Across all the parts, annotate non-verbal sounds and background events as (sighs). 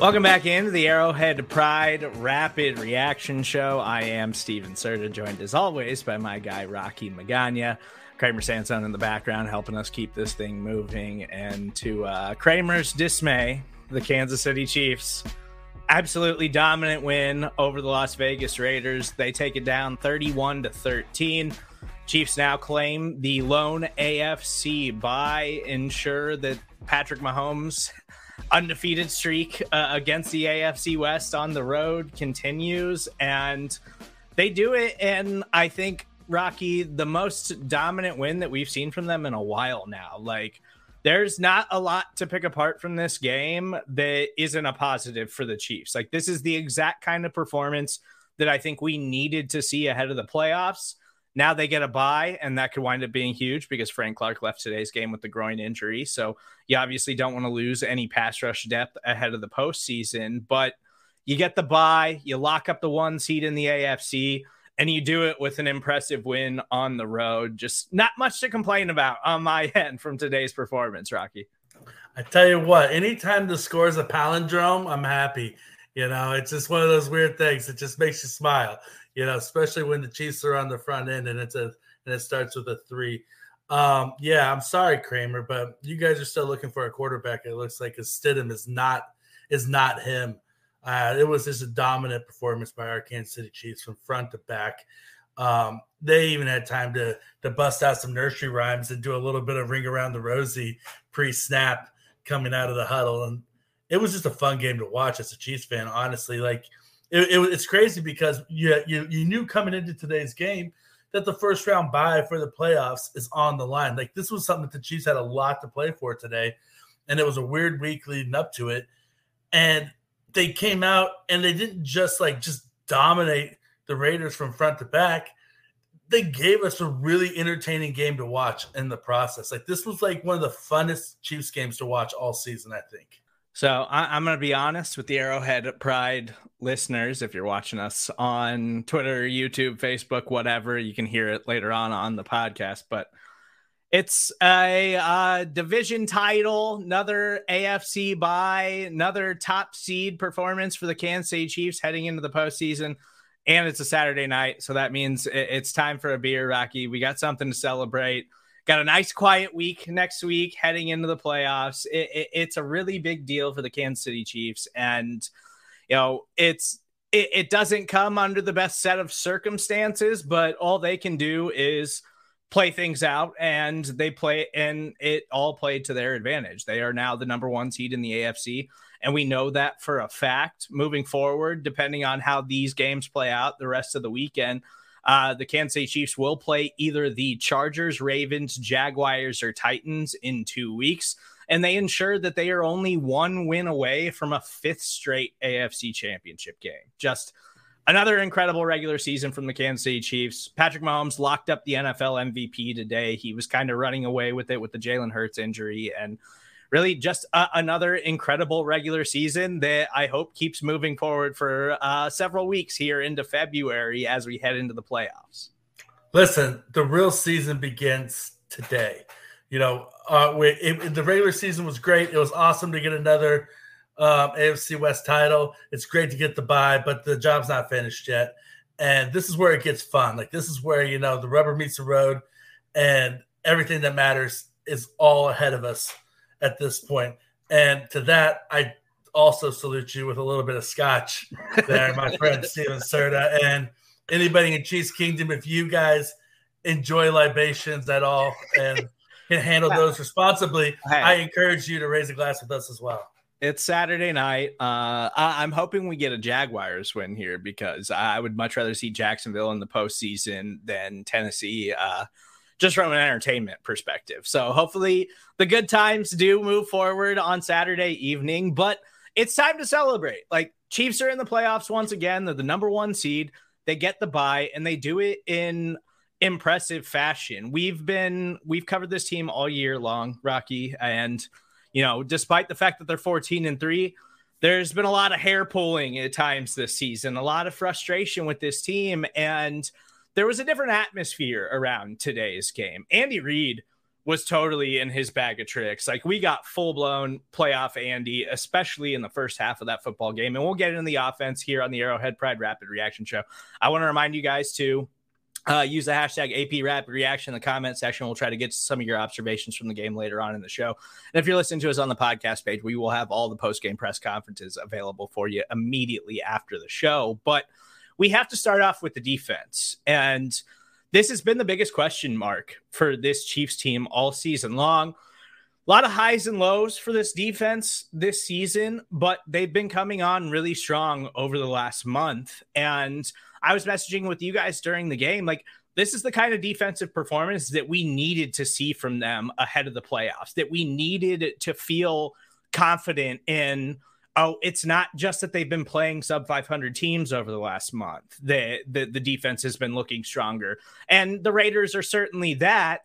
Welcome back into the Arrowhead Pride Rapid Reaction Show. I am Stephen Serda, joined as always by my guy Rocky Magana. Kramer Sanson in the background helping us keep this thing moving. And to uh, Kramer's dismay, the Kansas City Chiefs absolutely dominant win over the Las Vegas Raiders. They take it down 31 to 13. Chiefs now claim the lone AFC bye, ensure that Patrick Mahomes undefeated streak uh, against the AFC West on the road continues, and they do it. And I think Rocky, the most dominant win that we've seen from them in a while now. Like, there's not a lot to pick apart from this game that isn't a positive for the Chiefs. Like, this is the exact kind of performance that I think we needed to see ahead of the playoffs. Now they get a bye, and that could wind up being huge because Frank Clark left today's game with the groin injury. So you obviously don't want to lose any pass rush depth ahead of the postseason. But you get the bye, you lock up the one seed in the AFC, and you do it with an impressive win on the road. Just not much to complain about on my (laughs) end from today's performance, Rocky. I tell you what, anytime the score is a palindrome, I'm happy. You know, it's just one of those weird things. It just makes you smile you know, especially when the Chiefs are on the front end and it's a and it starts with a three. Um, yeah, I'm sorry, Kramer, but you guys are still looking for a quarterback. It looks like Stidham is not is not him. Uh, it was just a dominant performance by our Kansas City Chiefs from front to back. Um, they even had time to to bust out some nursery rhymes and do a little bit of ring around the rosy pre-snap coming out of the huddle, and it was just a fun game to watch as a Chiefs fan. Honestly, like it, it, it's crazy because you, you you knew coming into today's game that the first round bye for the playoffs is on the line. Like this was something that the Chiefs had a lot to play for today, and it was a weird week leading up to it. And they came out and they didn't just like just dominate the Raiders from front to back. They gave us a really entertaining game to watch in the process. Like this was like one of the funnest Chiefs games to watch all season, I think. So I, am going to be honest with the Arrowhead Pride listeners. If you're watching us on Twitter, YouTube, Facebook, whatever, you can hear it later on on the podcast. But it's a uh, division title, another AFC bye, another top seed performance for the Kansas City Chiefs heading into the postseason. And it's a Saturday night, so that means it's time for a beer, Rocky. We got something to celebrate. Got a nice quiet week next week heading into the playoffs. It, it, it's a really big deal for the Kansas City Chiefs. And, you know, it's it, it doesn't come under the best set of circumstances, but all they can do is play things out and they play and it all played to their advantage. They are now the number one seed in the AFC. And we know that for a fact moving forward, depending on how these games play out the rest of the weekend. Uh, the Kansas City Chiefs will play either the Chargers, Ravens, Jaguars, or Titans in two weeks. And they ensure that they are only one win away from a fifth straight AFC championship game. Just another incredible regular season from the Kansas City Chiefs. Patrick Mahomes locked up the NFL MVP today. He was kind of running away with it with the Jalen Hurts injury. And really just uh, another incredible regular season that I hope keeps moving forward for uh, several weeks here into February as we head into the playoffs. Listen, the real season begins today. You know, uh, it, the regular season was great. It was awesome to get another um, AFC West title. It's great to get the bye, but the job's not finished yet. And this is where it gets fun. Like this is where you know the rubber meets the road, and everything that matters is all ahead of us at this point. And to that, I also salute you with a little bit of scotch there, my (laughs) friend Stephen Serda. And anybody in Chiefs Kingdom, if you guys enjoy libations at all, and can handle those responsibly, hey. I encourage you to raise a glass with us as well. It's Saturday night. Uh, I, am hoping we get a Jaguars win here because I would much rather see Jacksonville in the postseason than Tennessee, uh, just from an entertainment perspective. So hopefully the good times do move forward on Saturday evening, but it's time to celebrate. Like Chiefs are in the playoffs once again. They're the number one seed. They get the bye and they do it in impressive fashion. We've been we've covered this team all year long, Rocky, and you know, despite the fact that they're 14 and 3, there's been a lot of hair pulling at times this season, a lot of frustration with this team and there was a different atmosphere around today's game. Andy Reid was totally in his bag of tricks. Like we got full blown playoff Andy, especially in the first half of that football game. And we'll get into the offense here on the Arrowhead Pride Rapid Reaction Show. I want to remind you guys to uh, use the hashtag AP Rapid Reaction in the comment section. We'll try to get some of your observations from the game later on in the show. And if you're listening to us on the podcast page, we will have all the post game press conferences available for you immediately after the show. But we have to start off with the defense. And this has been the biggest question mark for this Chiefs team all season long. A lot of highs and lows for this defense this season, but they've been coming on really strong over the last month. And I was messaging with you guys during the game. Like, this is the kind of defensive performance that we needed to see from them ahead of the playoffs, that we needed to feel confident in. Oh, it's not just that they've been playing sub 500 teams over the last month. The, the the defense has been looking stronger, and the Raiders are certainly that.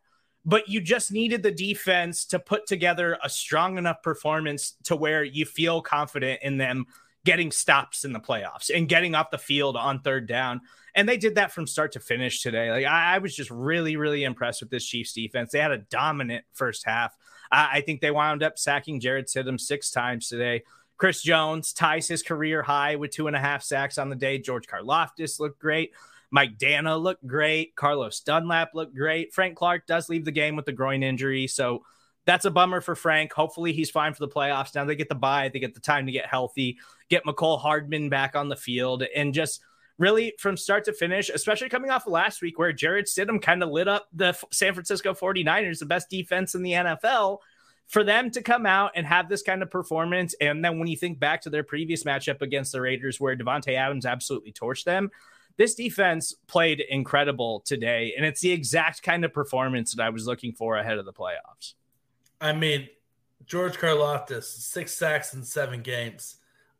But you just needed the defense to put together a strong enough performance to where you feel confident in them getting stops in the playoffs and getting off the field on third down. And they did that from start to finish today. Like I, I was just really, really impressed with this Chiefs defense. They had a dominant first half. I, think they wound up sacking Jarrett Stidham six times today. Chris Jones ties his career high with two and a half sacks on the day. George Karlaftis looked great. Mike Danna looked great. Carlos Dunlap looked great. Frank Clark does leave the game with a groin injury. So that's a bummer for Frank. Hopefully he's fine for the playoffs. Now they get the bye, they get the time to get healthy, get Mecole Hardman back on the field, and just really from start to finish, especially coming off of last week where Jarrett Stidham kind of lit up the San Francisco 49ers, the best defense in the NFL. For them to come out and have this kind of performance, and then when you think back to their previous matchup against the Raiders, where Davante Adams absolutely torched them, this defense played incredible today, and it's the exact kind of performance that I was looking for ahead of the playoffs. I mean, George Karlaftis, six sacks in seven games.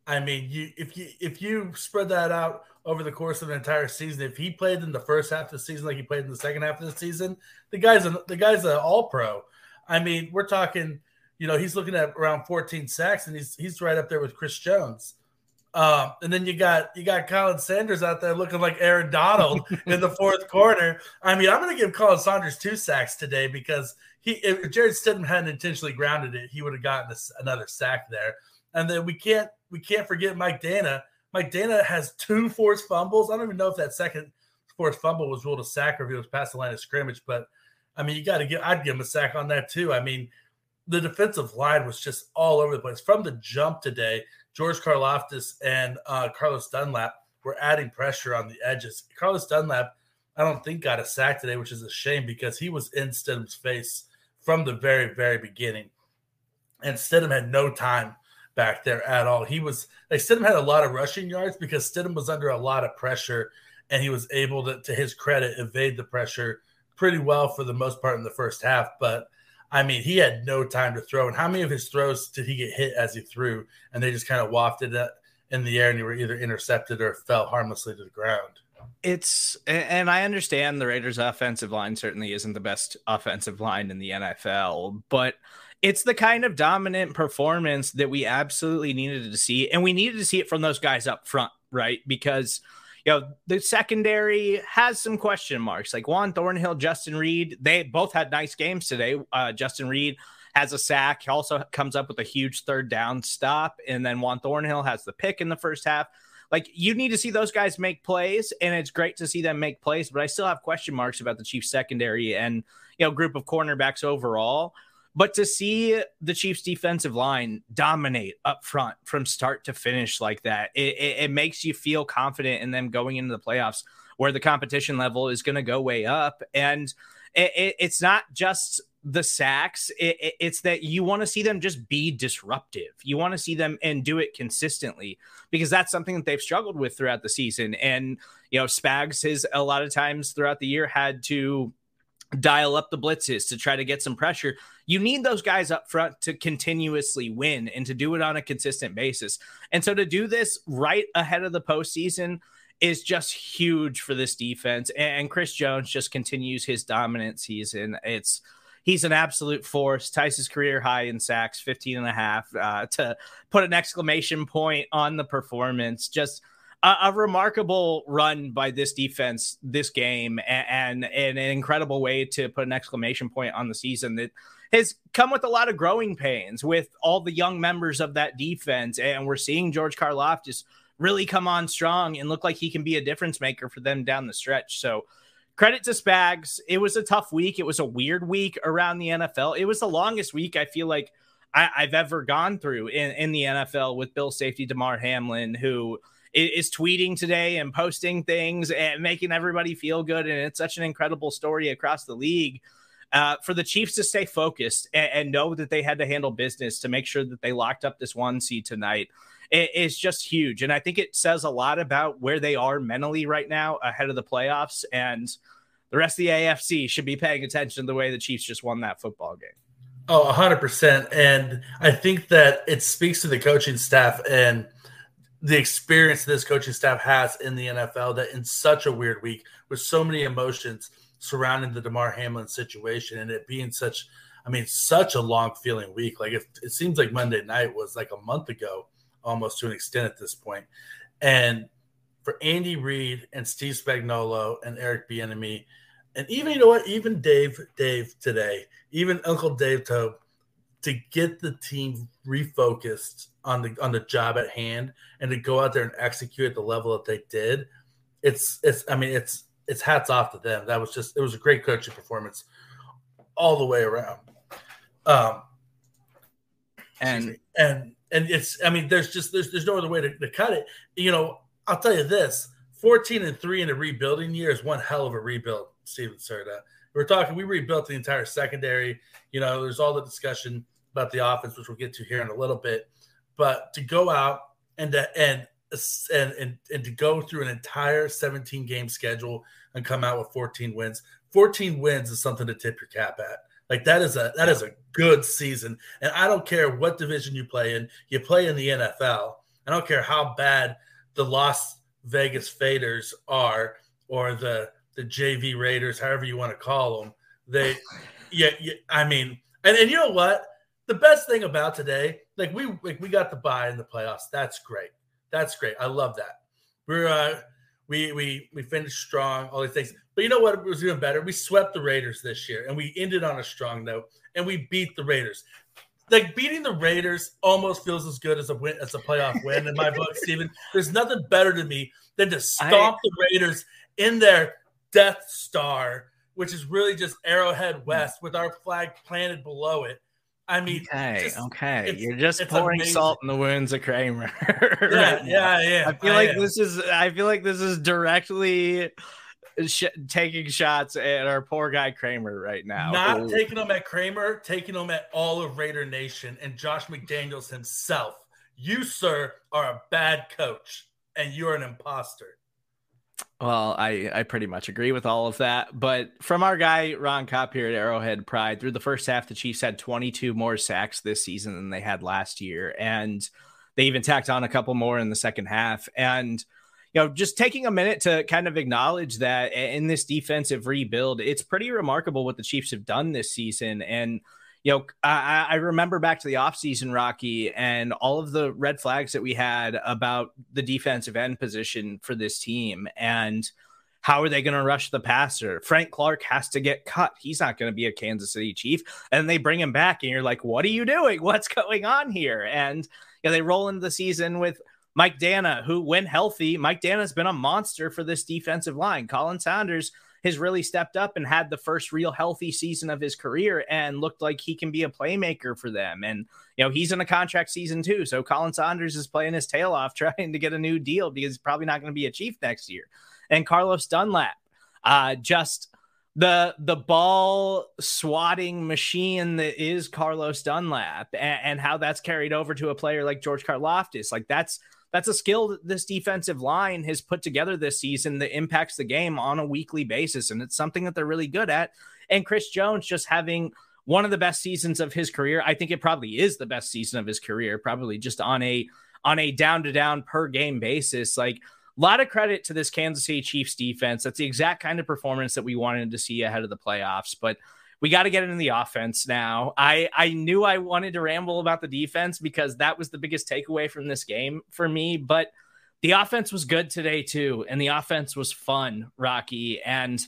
I mean, you if you if you spread that out over the course of an entire season, if he played in the first half of the season like he played in the second half of the season, the guy's a, the guy's an All Pro. I mean, we're talking, you know, he's looking at around 14 sacks, and he's he's right up there with Chris Jones. Um, and then you got you got Khalen Saunders out there looking like Aaron Donald (laughs) in the fourth quarter. I mean, I'm going to give Khalen Saunders two sacks today because he if Jarrett Stidham hadn't intentionally grounded it, he would have gotten a, another sack there. And then we can't we can't forget Mike Danna. Mike Danna has two forced fumbles. I don't even know if that second forced fumble was ruled a sack or if it was past the line of scrimmage, but I mean, you got to give I'd give him a sack on that too. I mean, the defensive line was just all over the place from the jump today. George Karlaftis and uh, Carlos Dunlap were adding pressure on the edges. Carlos Dunlap, I don't think got a sack today, which is a shame because he was in Stidham's face from the very, very beginning. And Stidham had no time back there at all. He was like Stidham had a lot of rushing yards because Stidham was under a lot of pressure and he was able to, to his credit, evade the pressure pretty well for the most part in the first half. But I mean, he had no time to throw. And how many of his throws did he get hit as he threw? And they just kind of wafted it in the air and you were either intercepted or fell harmlessly to the ground. It's and I understand the Raiders' offensive line certainly isn't the best offensive line in the NFL, but it's the kind of dominant performance that we absolutely needed to see, and we needed to see it from those guys up front, right? Because you know, the secondary has some question marks. Like Juan Thornhill, Justin Reid. they both had nice games today. Uh, Justin Reid has a sack. He also comes up with a huge third down stop. And then Juan Thornhill has the pick in the first half. Like you need to see those guys make plays, and it's great to see them make plays. But I still have question marks about the Chiefs secondary and you know group of cornerbacks overall. But to see the Chiefs defensive line dominate up front from start to finish like that, it, it, it makes you feel confident in them going into the playoffs where the competition level is going to go way up. And it, it's not just the sacks, it, it, it's that you want to see them just be disruptive. You want to see them and do it consistently because that's something that they've struggled with throughout the season. And, you know, Spags has a lot of times throughout the year had to dial up the blitzes to try to get some pressure. You need those guys up front to continuously win and to do it on a consistent basis. And so to do this right ahead of the postseason is just huge for this defense. And Chris Jones just continues his dominant season. It's he's an absolute force. Ties his career high in sacks, 15 and a half, uh, to put an exclamation point on the performance. Just a, a remarkable run by this defense this game and, and, and, an incredible way to put an exclamation point on the season that has come with a lot of growing pains with all the young members of that defense. And we're seeing George Karlaftis really come on strong and look like he can be a difference maker for them down the stretch. So, credit to Spags. It was a tough week. It was a weird week around the NFL. It was the longest week I feel like I, have ever gone through in, in the NFL with Bill safety Damar Hamlin, who is tweeting today and posting things and making everybody feel good. And it's such an incredible story across the league. Uh, for the Chiefs to stay focused and, and, know that they had to handle business to make sure that they locked up this one seed tonight is just huge. And I think it says a lot about where they are mentally right now ahead of the playoffs. And the rest of the AFC should be paying attention to the way the Chiefs just won that football game. Oh, 100%. And I think that it speaks to the coaching staff and the experience this coaching staff has in the NFL that in such a weird week with so many emotions surrounding the Damar Hamlin situation and it being such, I mean, such a long feeling week. Like it, it seems like Monday night was like a month ago, almost to an extent at this point. And for Andy Reid and Steve Spagnuolo and Eric Bieniemy, and even you know what, even Dave, Dave today, even Uncle Dave Toub, to get the team refocused on the on the job at hand and to go out there and execute at the level that they did, it's it's I mean it's it's hats off to them. That was just it was a great coaching performance all the way around. Um and and and it's I mean there's just there's there's no other way to, to cut it. You know, I'll tell you this 14 and 3 in a rebuilding year is one hell of a rebuild, Stephen Serda. We're talking, we rebuilt the entire secondary. You know, there's all the discussion about the offense, which we'll get to here in a little bit. But to go out and to, and and, and and to go through an entire 17 game schedule and come out with 14 wins 14 wins is something to tip your cap at like that is a that is a good season and i don't care what division you play in you play in the nfl i don't care how bad the las vegas faders are or the the jv raiders however you want to call them they (laughs) yeah, yeah i mean and, and you know what the best thing about today, like we like we got the bye in the playoffs. That's great. That's great. I love that. We're uh we we we finished strong, all these things. But you know what was even better? We swept the Raiders this year and we ended on a strong note and we beat the Raiders. Like beating the Raiders almost feels as good as a win as a playoff win in my book, (laughs) Steven. There's nothing better to me than to stomp I, the Raiders in their Death Star, which is really just Arrowhead West with our flag planted below it I mean, okay, just, okay, you're just pouring amazing. salt in the wounds of Kramer. (laughs) right yeah, yeah, yeah, I feel I like am. this is. I feel like this is directly uh, sh- taking shots at our poor guy Kramer right now. Not Ooh. taking them at Kramer, taking them at all of Raider Nation and Josh McDaniels himself. You, sir, are a bad coach, and you're an imposter. Well, I, I pretty much agree with all of that. But from our guy, Ron Kopp here at Arrowhead Pride, through the first half, the Chiefs had 22 more sacks this season than they had last year. And they even tacked on a couple more in the second half. And, you know, just taking a minute to kind of acknowledge that in this defensive rebuild, it's pretty remarkable what the Chiefs have done this season. And, you know, I, I, remember back to the offseason, Rocky, and all of the red flags that we had about the defensive end position for this team. And how are they going to rush the passer? Frank Clark has to get cut. He's not going to be a Kansas City Chief. And they bring him back, and you're like, what are you doing? (laughs) What's going on here? And you know, they roll into the season with Mike Danna, who, when healthy, Mike Danna's been a monster for this defensive line. Khalen Saunders has really stepped up and had the first real healthy season of his career and looked like he can be a playmaker for them. And, you know, he's in a contract season too. So Khalen Saunders is playing his tail off (laughs) trying to get a new deal because he's probably not going to be a chief next year. And Carlos Dunlap, uh, just the the ball swatting machine that is Carlos Dunlap and, and, how that's carried over to a player like George Karlaftis. Like that's that's a skill that this defensive line has put together this season that impacts the game on a weekly basis. And it's something that they're really good at. And Chris Jones just having one of the best seasons of his career. I think it probably is the best season of his career, probably just on a on a down to down per game basis. Like a lot of credit to this Kansas City Chiefs defense. That's the exact kind of performance that we wanted to see ahead of the playoffs. But we got to get into the offense now. I I knew I wanted to ramble about the defense because that was the biggest takeaway from this game for me, but the offense was good today too and the offense was fun, Rocky, and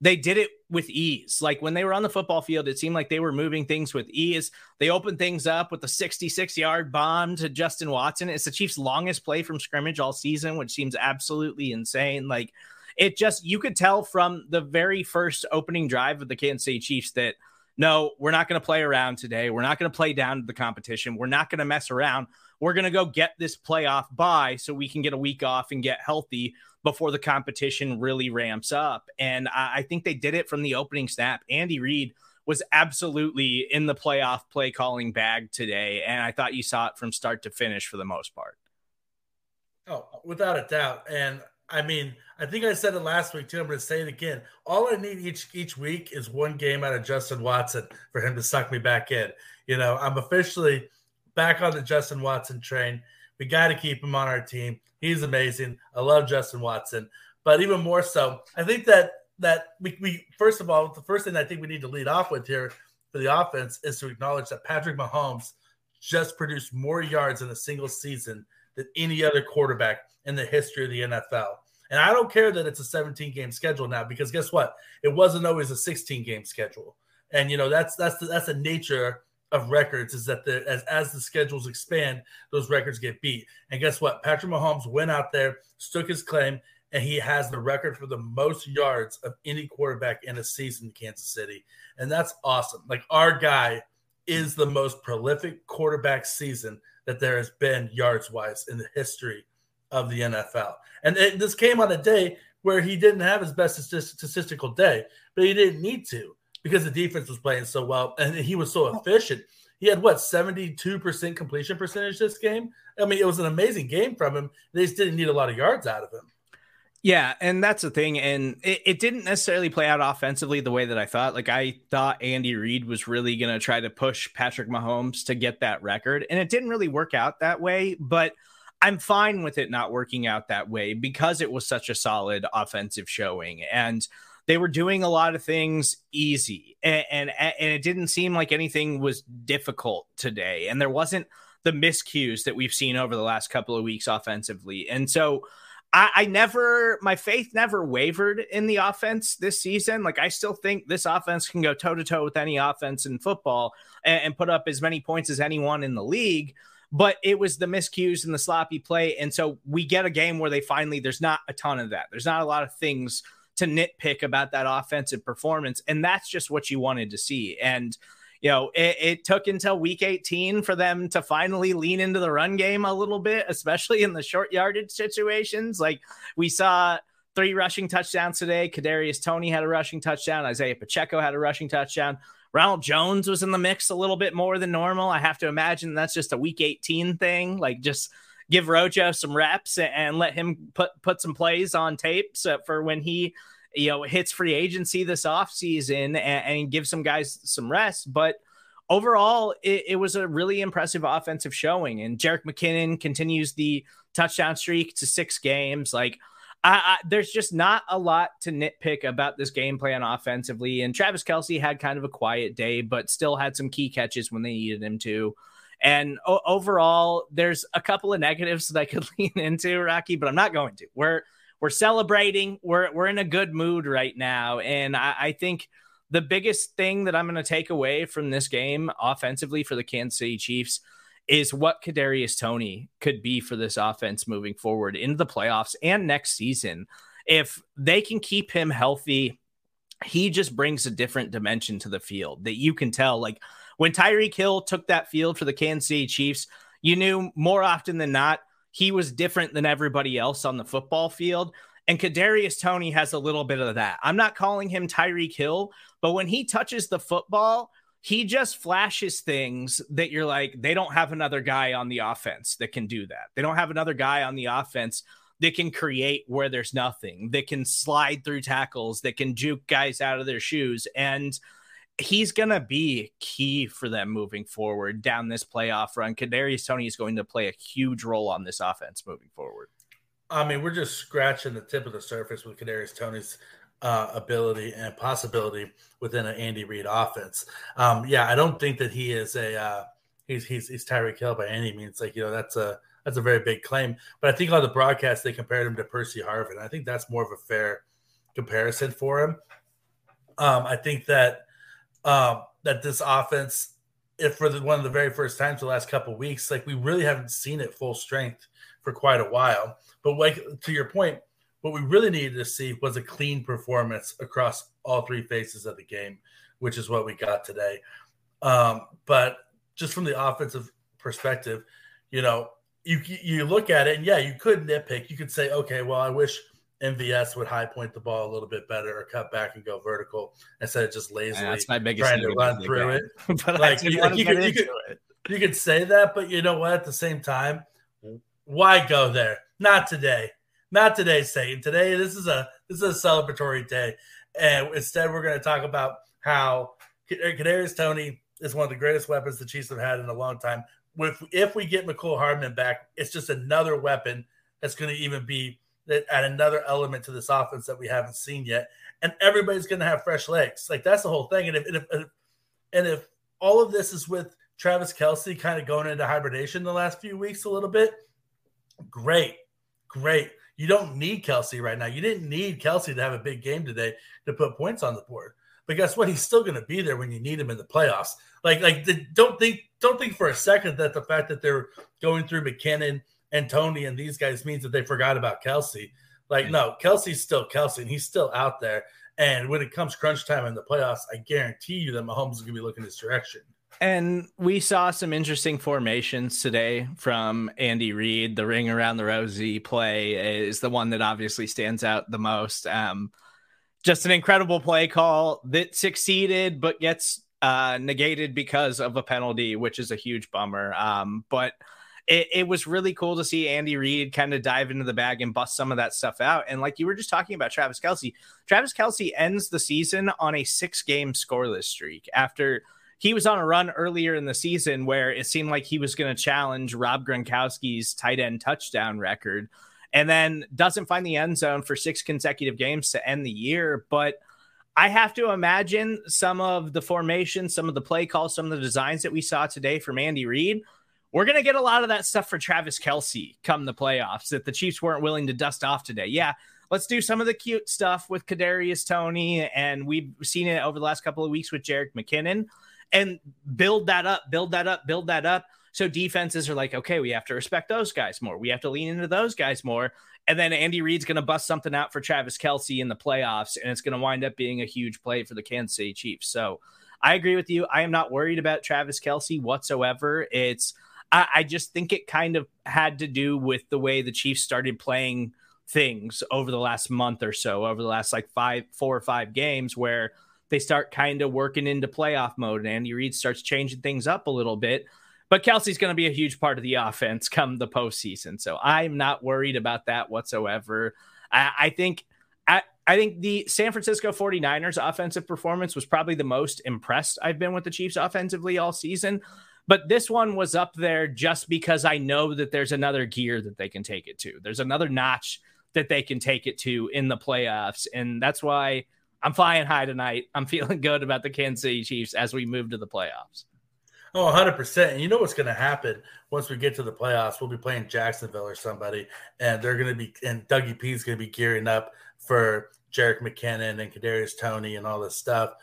they did it with ease. Like when they were on the football field, it seemed like they were moving things with ease. They opened things up with the 66 yard bomb to Justin Watson. It's the Chiefs' longest play from scrimmage all season, which seems absolutely insane. Like it just, you could tell from the very first opening drive of the Kansas City Chiefs that no, we're not going to play around today. We're not going to play down to the competition. We're not going to mess around. We're going to go get this playoff bye so we can get a week off and get healthy before the competition really ramps up. And I, I think they did it from the opening snap. Andy Reid was absolutely in the playoff play calling bag today. And I thought you saw it from start to finish for the most part. Oh, without a doubt. And I mean, I think I said it last week too. I'm going to say it again. All I need each each week is one game out of Justin Watson for him to suck me back in. You know, I'm officially back on the Justin Watson train. We got to keep him on our team. He's amazing. I love Justin Watson, but even more so, I think that that we, we first of all, the first thing I think we need to lead off with here for the offense is to acknowledge that Patrick Mahomes just produced more yards in a single season than any other quarterback in the history of the NFL. And I don't care that it's a 17 game schedule now because guess what? It wasn't always a 16 game schedule. And you know that's that's the, that's the nature of records is that the as as the schedules expand, those records get beat. And guess what? Patrick Mahomes went out there, stuck his claim, and he has the record for the most yards of any quarterback in a season in Kansas City. And that's awesome. Like our guy is the most prolific quarterback season that there has been yards wise in the history of the NFL. And it, this came on a day where he didn't have his best statistical day, but he didn't need to because the defense was playing so well and he was so oh. efficient. He had what 72% completion percentage this game. I mean, it was an amazing game from him. They just didn't need a lot of yards out of him. Yeah, and that's the thing. And it, it, didn't necessarily play out offensively the way that I thought. Like I thought Andy Reid was really gonna try to push Patrick Mahomes to get that record. And it didn't really work out that way, but I'm fine with it not working out that way because it was such a solid offensive showing. And they were doing a lot of things easy and, and, and it didn't seem like anything was difficult today and there wasn't the miscues that we've seen over the last couple of weeks offensively and so I, I never my faith never wavered in the offense this season like i still think this offense can go toe to toe with any offense in football and, and put up as many points as anyone in the league but it was the miscues and the sloppy play and so we get a game where they finally there's not a ton of that there's not a lot of things to nitpick about that offensive performance. And that's just what you wanted to see. And, you know, it, it, took until week 18 for them to finally lean into the run game a little bit, especially in the short yardage situations. Like we saw three rushing touchdowns today. Kadarius Toney had a rushing touchdown. Isaiah Pacheco had a rushing touchdown. Ronald Jones was in the mix a little bit more than normal. I have to imagine that's just a week 18 thing. Like just give Rojo some reps and let him put put some plays on tape so uh, for when he you know hits free agency this offseason and, and give some guys some rest. But overall, it, it, was a really impressive offensive showing. And Jerick McKinnon continues the touchdown streak to six games. Like, I, I, there's just not a lot to nitpick about this game plan offensively. And Travis Kelce had kind of a quiet day, but still had some key catches when they needed him to. And o- overall, there's a couple of negatives that I could (laughs) lean into, Rocky, but I'm not going to. We're we're celebrating. We're we're in a good mood right now, and I, I think the biggest thing that I'm going to take away from this game offensively for the Kansas City Chiefs is what Kadarius Toney could be for this offense moving forward into the playoffs and next season. If they can keep him healthy, he just brings a different dimension to the field that you can tell. Like when Tyreek Hill took that field for the Kansas City Chiefs, you knew more often than not he was different than everybody else on the football field. And Kadarius Toney has a little bit of that. I'm not calling him Tyreek Hill, but when he touches the football, he just flashes things that you're like, they don't have another guy on the offense that can do that. They don't have another guy on the offense that can create where there's nothing, that can slide through tackles, that can juke guys out of their shoes. And he's going to be key for them moving forward down this playoff run. Kadarius Toney is going to play a huge role on this offense moving forward. I mean, we're just scratching the tip of the surface with Kadarius Toney's uh, ability and possibility within an Andy Reid offense. Um, yeah, I don't think that he is a uh, he's he's he's Tyreek Hill by any means. Like you know, that's a that's a very big claim. But I think on the broadcast they compared him to Percy Harvin. I think that's more of a fair comparison for him. Um, I think that um, that this offense, if for the, one of the very first times the last couple weeks, like we really haven't seen it full strength for quite a while. But like to your point, what we really needed to see was a clean performance across all three phases of the game, which is what we got today. Um, but just from the offensive perspective, you know, you you look at it and yeah, you could nitpick. You could say, okay, well, I wish MVS would high point the ball a little bit better or cut back and go vertical instead of just lazily yeah, that's my biggest trying to run through it. (laughs) but like you, you, could, you, could, you could say that, but you know what? At the same time, why go there? Not today. Not today, Satan. Today, this is a this is a celebratory day, and instead, we're going to talk about how uh, Kadarius Toney is one of the greatest weapons the Chiefs have had in a long time. With if we get Mecole Hardman back, it's just another weapon that's going to even be uh, add another element to this offense that we haven't seen yet. And everybody's going to have fresh legs. Like that's the whole thing. And if, and if and if all of this is with Travis Kelce kind of going into hibernation the last few weeks a little bit, great, great. You don't need Kelce right now. You didn't need Kelce to have a big game today to put points on the board. But guess what? He's still going to be there when you need him in the playoffs. Like, like the, don't think don't think for a second that the fact that they're going through McKinnon and Toney and these guys means that they forgot about Kelce. Like, hmm. no, Kelce's still Kelce, and he's still out there. And when it comes crunch time in the playoffs, I guarantee you that Mahomes is going to be looking this direction. And we saw some interesting formations today from Andy Reid. The ring around the rosy play is the one that obviously stands out the most. Um, just an incredible play call that succeeded, but gets uh, negated because of a penalty, which is a huge bummer. Um, but it, it, was really cool to see Andy Reid kind of dive into the bag and bust some of that stuff out. And like you were just talking about Travis Kelce, Travis Kelce ends the season on a six game scoreless streak after he was on a run earlier in the season where it seemed like he was going to challenge Rob Gronkowski's tight end touchdown record and then doesn't find the end zone for six consecutive games to end the year. But I have to imagine some of the formation, some of the play calls, some of the designs that we saw today from Andy Reid. We're going to get a lot of that stuff for Travis Kelce come the playoffs that the Chiefs weren't willing to dust off today. Yeah, let's do some of the cute stuff with Kadarius Toney, and we've seen it over the last couple of weeks with Jerick McKinnon and build that up, build that up, build that up. So defenses are like, okay, we have to respect those guys more. We have to lean into those guys more. And then Andy Reid's going to bust something out for Travis Kelce in the playoffs, and it's going to wind up being a huge play for the Kansas City Chiefs. So I agree with you. I am not worried about Travis Kelce whatsoever. It's I, I just think it kind of had to do with the way the Chiefs started playing things over the last month or so, over the last like five, four or five games, where they start kind of working into playoff mode and Andy Reid starts changing things up a little bit. But Kelce's going to be a huge part of the (laughs) offense come the postseason. So I'm not worried about that whatsoever. I, I think I, I think the San Francisco 49ers offensive performance was probably the most impressed I've been with the Chiefs offensively all season. But this one was up there just because I know that there's another gear that they can take it to. There's another notch that they can take it to in the playoffs. And that's why I'm flying high tonight. I'm feeling (laughs) good about the Kansas City Chiefs as we move to the playoffs. Oh, 100%. And you know what's going to happen once we get to the playoffs? We'll be playing Jacksonville or somebody, and they're going to be, and Dougie P is going to be gearing up for Jerick McKinnon and Kadarius Toney and all this stuff.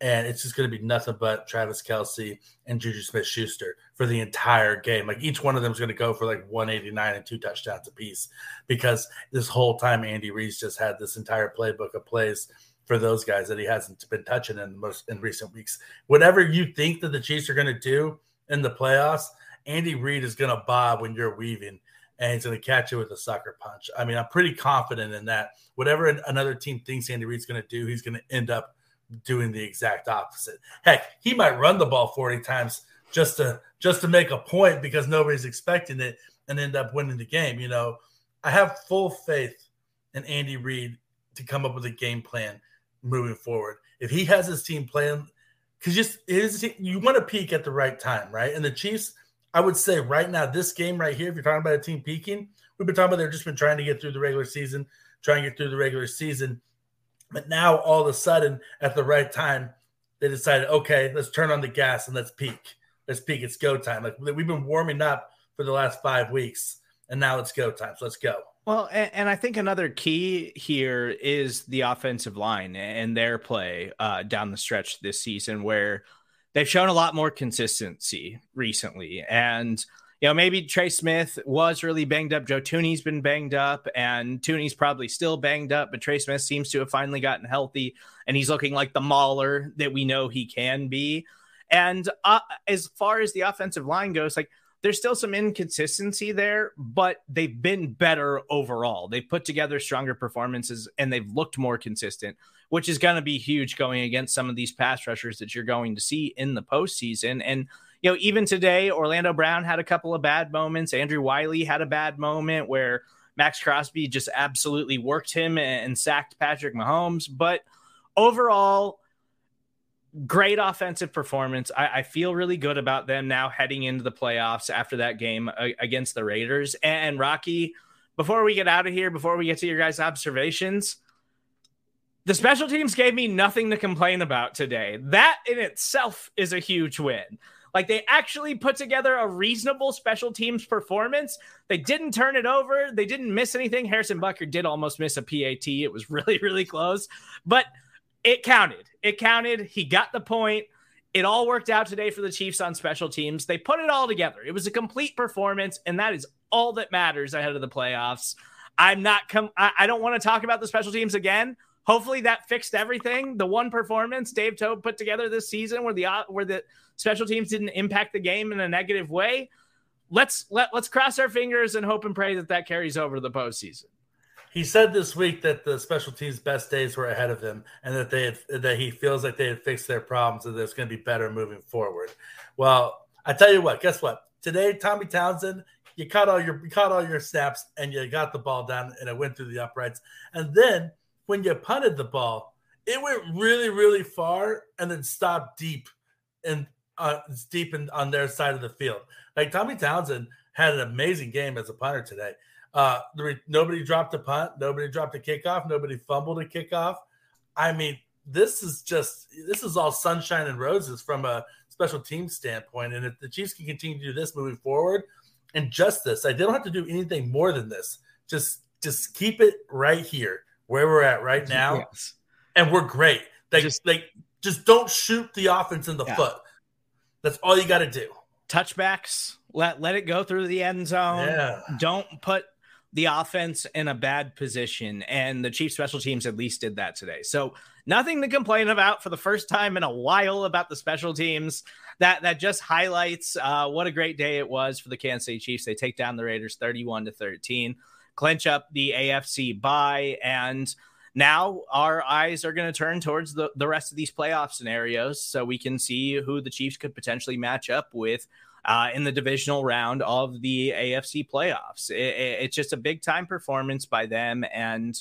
And it's just going to be nothing but Travis Kelce and Juju Smith Schuster for the entire game. Like each one of them is going to go for like 189 and two touchdowns apiece because this whole time Andy Reid's just had this entire playbook of plays for those guys that he hasn't been touching in the most in recent weeks. Whatever you think that the Chiefs are going to do in the playoffs, Andy Reid is going to bob when you're weaving and he's going to catch it with a sucker punch. I mean, I'm pretty confident in that. Whatever another team thinks Andy Reid's going to do, he's going to end up doing the exact opposite. Heck, he might run the ball 40 times just to just to make a point because nobody's expecting it and end up winning the game. You know, I have full faith in Andy Reid to come up with a game plan moving forward. If he has his team playing, because just his you want to peak at the right time, right? And the Chiefs, I would say right now, this game right here, if you're talking about a team peaking, we've been talking about they've just been trying to get through the regular season, trying to get through the regular season. But now all of a sudden, at the right time, they decided, okay, let's turn on the gas and let's peak. Let's peak. It's go time. Like we've been warming up for the last five weeks, and now it's go time. So let's go. Well, and, and, I think another key here is the offensive line and their play uh, down the stretch this season, where they've shown a lot more consistency recently. And, you know, maybe Trey Smith was really banged up. Joe Thuney's been banged up, and Thuney's probably still banged up, but Trey Smith seems to have finally gotten healthy, and he's looking like the mauler that we know he can be. And uh, as far as the offensive line goes, like, there's still some inconsistency there, but they've been better overall. They've put together stronger performances and they've looked more consistent, which is going to be huge going against some of these pass rushers that you're going to see in the postseason. And, you know, even today, Orlando Brown had a couple of bad moments. Andrew Wylie had a bad moment where Maxx Crosby just absolutely worked him and sacked Patrick Mahomes. But overall, great offensive performance. I, I, feel really good about them now heading into the playoffs after that game uh, against the Raiders. And Rocky, before we get out of here, before we get to your guys' observations, the special teams gave me nothing to complain about today. That in itself is a huge win. Like they actually put together a reasonable special teams performance. They didn't turn it over. They didn't miss anything. Harrison Butker did almost miss a PAT. It was (laughs) really, really close. But it counted. It counted. He got the point. It all worked out today for the Chiefs on special teams. They put it all together. It was a complete performance, and that is all that matters ahead of the playoffs. I'm not com- I, I don't want to talk about the special teams again. Hopefully that fixed everything. The one performance Dave Toub put together this season where the where the special teams didn't impact the game in a negative way. Let's let let's cross our fingers and hope and pray that that carries over to the postseason he said this week that the special teams' best days were ahead of him, and that they had, that he feels like they had fixed their problems, and that it's going to be better moving forward. Well, I tell you what, guess what? Today, Tommy Townsend, you caught all your you caught all your snaps, and you got the ball down, and it went through the uprights. And then when you punted the ball, it went really, really far, and then stopped deep, and uh, deep in, on their side of the field. Like Tommy Townsend had an amazing game as a punter today. Uh, nobody dropped a punt, nobody dropped a kickoff, nobody fumbled a kickoff. I mean, this is just this is all sunshine and roses from a special team standpoint. And if the Chiefs can continue to do this moving forward, and just this, I don't have to do anything more than this. Just just keep it right here where we're at right now, yes. and we're great. Like just, like just don't shoot the offense in the yeah. foot. That's all you got to do. Touchbacks, let let it go through the end zone. Yeah. Don't put the offense in a bad position, and the Chief special teams at least did that today. So nothing to complain about for the first time in a while about the special teams. That that just highlights uh, what a great day it was for the Kansas City Chiefs. They take down the Raiders 31 to 13, clinch up the AFC bye, and now our eyes are going to turn towards the, the rest of these playoff scenarios so we can see who the Chiefs could potentially match up with uh, in the divisional round of the AFC playoffs. It, it, it's just a big time performance by them and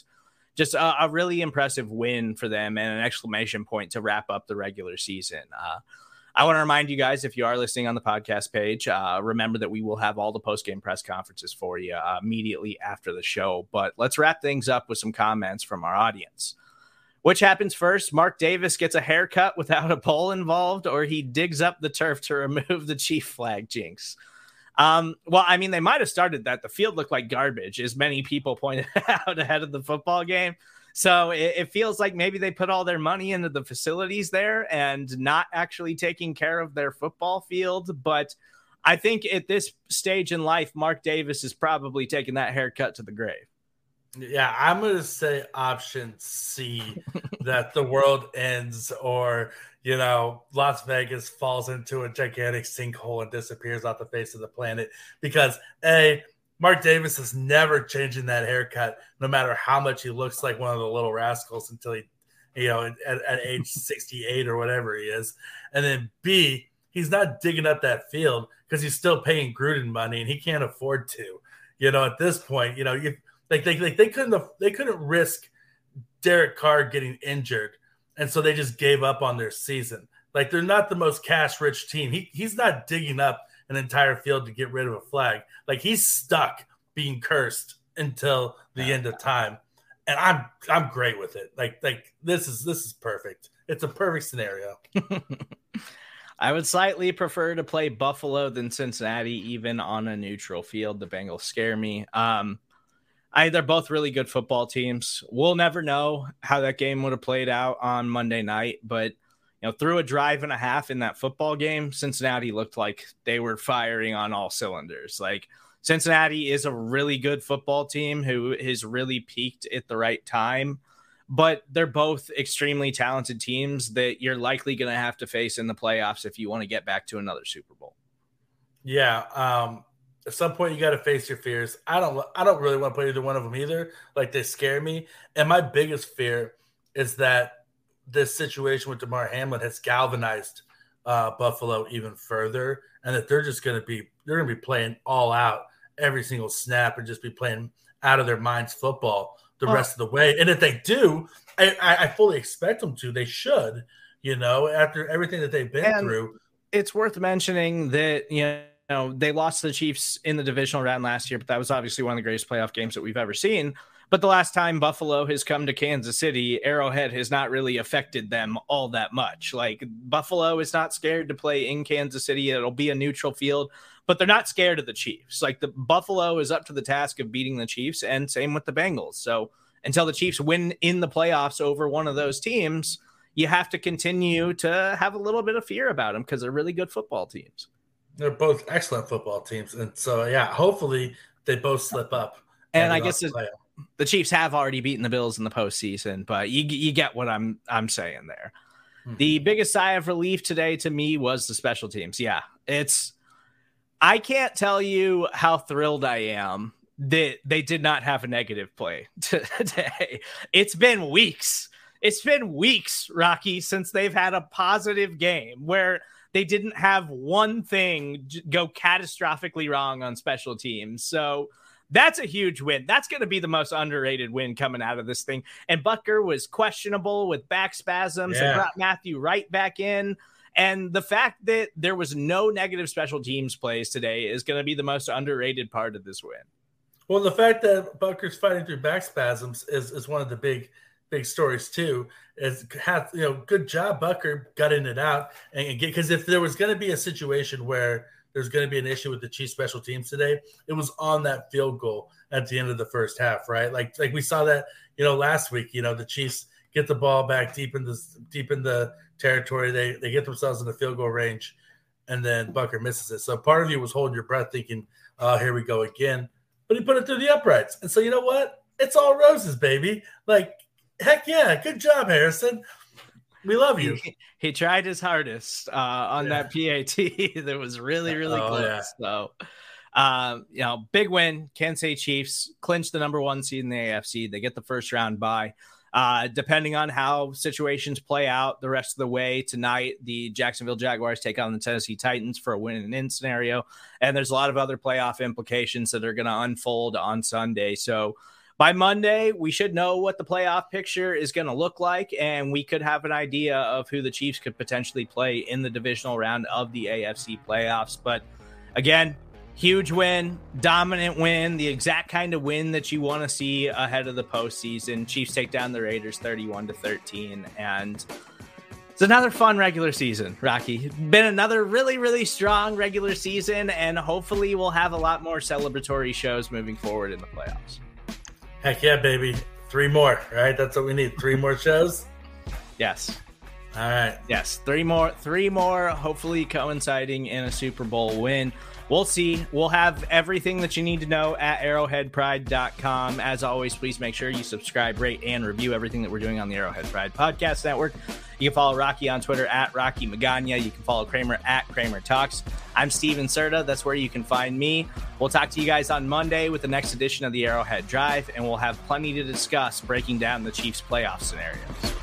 just a, a, really impressive win for them and an exclamation point to wrap up the regular season. Uh, I want to remind you guys, if you are listening on the podcast page, uh, remember that we will have all the post game press conferences for you uh, immediately after the show. But let's wrap things up with some comments from our audience. Which happens first? Mark Davis gets a haircut without a pole involved, or he digs up the turf to remove the chief flag jinx. Um, well, I mean, they might have started that. The field looked like garbage, as many people (laughs) pointed out ahead of the football game. So it, it, feels like maybe they put all their money into the facilities there and not actually taking care of their football field. But I think at this stage in life, Mark Davis is probably taking that haircut to the grave. Yeah, I'm going to say option C (laughs) that the world ends or, you know, Las Vegas falls into a gigantic sinkhole and disappears off the face of the planet because A, Mark Davis is never changing that haircut, no matter how much he looks like one of the little rascals until he, you know, at, at age (laughs) 68 or whatever he is. And then B, he's not digging up that field because he's still paying Gruden money and he can't afford to. You know, at this point, you know, you like they, like they couldn't have, they couldn't risk Derek Carr getting injured, and so they just gave up on their season. Like they're not the most cash rich team. He he's not digging up an entire field to get rid of a flag. Like he's stuck being cursed until the end of time. And I'm I'm great with it. Like like this is this is perfect. It's a perfect scenario. (laughs) I would slightly prefer to play Buffalo than Cincinnati, even on a neutral field. The Bengals scare me. Um, I, they're both really good football teams. We'll never know how that game would have played out on Monday night, but you know, through a drive and a half in that football game, Cincinnati looked like they were firing on all cylinders. Like Cincinnati is a really good football team who has really peaked at the right time, but they're both extremely talented teams that you're likely going to have to face in the playoffs if you want to get back to another Super Bowl. Yeah, um, at some point you got to face your fears. I don't I don't really want to play either one of them either. Like they scare me. And my biggest fear is that this situation with Damar Hamlin has galvanized uh, Buffalo even further, and that they're just going to be they're going to be playing all out every single snap and just be playing out of their minds football the oh. rest of the way. And if they do, I, I, fully expect them to. They should, you know, after everything that they've been and through. It's worth mentioning that you know know, they lost to the Chiefs in the divisional round last year, but that was obviously one of the greatest playoff games that we've ever seen. But the last time Buffalo has come to Kansas City, Arrowhead has not really affected them all that much. Like Buffalo is not scared to play in Kansas City. It'll be a neutral field, but they're not scared of the Chiefs. Like the Buffalo is up to the task of beating the Chiefs, and same with the Bengals. So until the Chiefs win in the playoffs over one of those teams, you have to continue to have a little bit of fear about them because they're really good football teams. They're both excellent football teams, and so yeah, hopefully they both slip up. And, and I guess the Chiefs have already beaten the Bills in the postseason, but you you get what I'm I'm saying there. Mm-hmm. The biggest sigh of relief today to me was the special teams. Yeah, it's I can't tell you how thrilled I am that they did not have a negative play (laughs) today. It's been weeks. It's been weeks, Rocky, since they've had a positive game where they didn't have one thing go catastrophically wrong on special teams. So that's a huge win. That's going to be the most underrated win coming out of this thing. And Butker was questionable with back spasms yeah. and brought Matthew right back in. And the fact that there was no negative special teams plays today is going to be the most underrated part of this win. Well, the fact that Butker's fighting through back spasms is, is one of the big big stories too. Is have you know, good job Butker gutting it out and because if there was going to be a situation where there's going to be an issue with the Chiefs special teams today. It was on that field goal at the end of the first half, right? Like like we saw that, you know, last week, you know, the Chiefs get the ball back deep in the deep in the territory. They they get themselves in the field goal range and then Butker misses it. So part of you was holding your breath thinking, "Oh, here we go again." But he put it through the uprights. And so you know what? It's all roses, baby. Like heck yeah, good job, Harrison. We love you. He, he tried his hardest uh, on yeah. that PAT. (laughs) that was really, really oh, close. Yeah. So, um, you know, big win. Kansas City Chiefs clinch the number one seed in the AFC. They get the first round bye. Uh, depending on how situations play out the rest of the way tonight, the Jacksonville Jaguars take on the Tennessee Titans for a win and in scenario. And there's a lot of other playoff implications that are going to unfold on Sunday. So, by Monday, we should know what the playoff picture is going to look like, and we could have an idea of who the Chiefs could potentially play in the divisional round of the AFC playoffs. But again, huge win, dominant win, the exact kind of win that you want to see ahead of the postseason. Chiefs take down the Raiders 31 to 13, and it's another fun regular season, Rocky. Been another really, really strong regular season, and hopefully, we'll have a lot more celebratory shows moving forward in the playoffs. Heck yeah, baby. Three more, right? That's what we need. Three more shows. (laughs) Yes. All right. Yes. Three more, three more, hopefully coinciding in a Super Bowl win. We'll see. We'll have everything that you need to know at arrowheadpride.com. As always, please make sure you subscribe, rate, and review everything that we're doing on the Arrowhead Pride Podcast Network. You can follow Rocky on Twitter at Rocky Magana. You can follow Kramer at Kramer Talks. I'm Stephen Serda. That's where you can find me. We'll talk to you guys on Monday with the next edition of the Arrowhead Drive, and we'll have plenty to discuss breaking down the Chiefs playoff scenarios.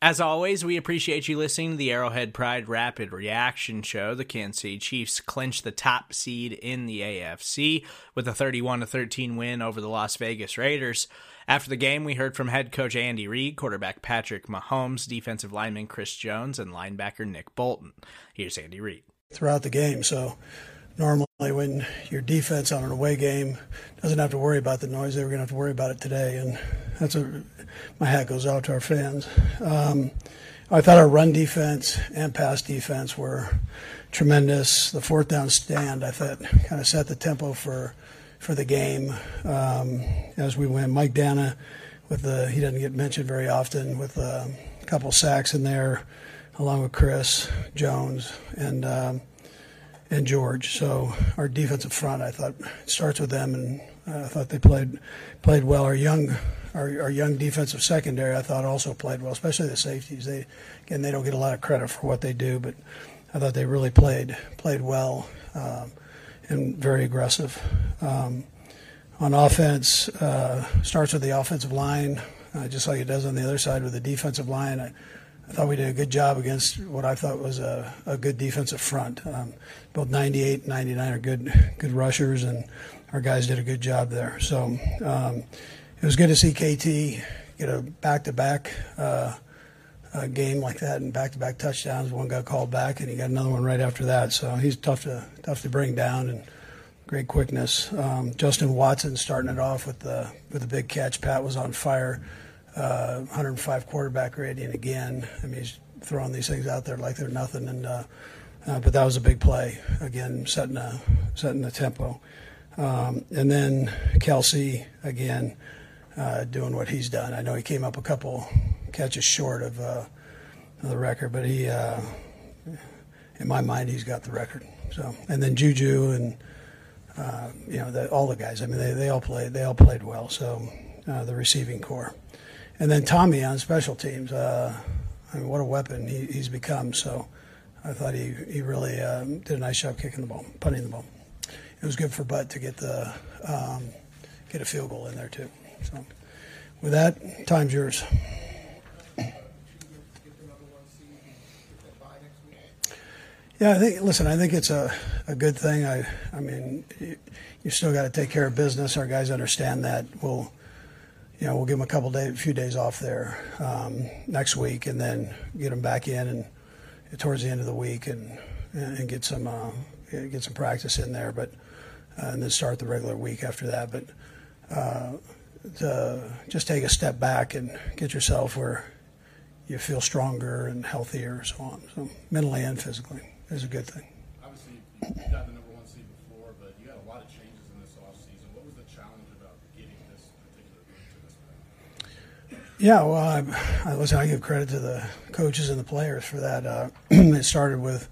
As always, we appreciate you listening to the Arrowhead Pride Rapid Reaction Show. The Kansas City Chiefs clinched the top seed in the AFC with a 31 13 win over the Las Vegas Raiders. After the game, we heard from head coach Andy Reid, quarterback Patrick Mahomes, defensive lineman Chris Jones, and linebacker Nick Bolton. Here's Andy Reid. Throughout the game, so normally when your defense on an away game doesn't have to worry about the noise, they were going to have to worry about it today, and that's a my hat goes out to our fans. Um, I thought our run defense and pass defense were tremendous. The fourth down stand, I thought, kind of set the tempo for for the game um, as we went. Mike Danna with the he doesn't get mentioned very often, with a couple sacks in there, along with Chris Jones and um, and George. So our defensive front, I thought, starts with them, and I thought they played played well. Our young our, our young defensive secondary, I thought, also played well, especially the safeties. They again, they don't get a lot of credit for what they do, but I thought they really played played well um, and very aggressive. Um, on offense, uh, starts with the offensive line, uh, just like it does on the other side with the defensive line. I, I thought we did a good job against what I thought was a, a good defensive front. Um, both 98 and 99 are good good rushers, and our guys did a good job there. So um, it was good to see KT get a back-to-back uh, uh, game like that and back-to-back touchdowns. One got called back, and he got another one right after that. So he's tough to tough to bring down and great quickness. Um, Justin Watson starting it off with the with a big catch. Pat was on fire. Uh, 105 quarterback rating again. I mean, he's throwing these things out there like they're nothing. And uh, uh, but that was a big play again, setting a setting the tempo. Um, and then Kelce, again uh, doing what he's done. I know he came up a couple catches short of, uh, of the record, but he, uh, in my mind, he's got the record. So, and then Juju and uh, you know the, all the guys. I mean, they, they all played they all played well. So uh, the receiving corps, and then Tommy on special teams. Uh, I mean, what a weapon he, he's become. So I thought he he really um, did a nice job kicking the ball, punting the ball. It was good for Butt to get the um, get a field goal in there too. So, with that, time's yours. Yeah, I think. Listen, I think it's a, a good thing. I I mean, you, still got to take care of business. Our guys understand that. We'll, you know, we'll give them a couple days, a few days off there um, next week, and then get them back in and towards the end of the week and and get some uh, get some practice in there, but and then start the regular week after that. But uh, just take a step back and get yourself where you feel stronger and healthier, and so on. So mentally and physically is a good thing. Obviously, you've got the number one seed before, but you had a lot of changes in this offseason. What was the challenge about getting this particular group to this point? Yeah, well, I, I, listen, I give credit to the coaches and the players for that. Uh, (clears throat) it started with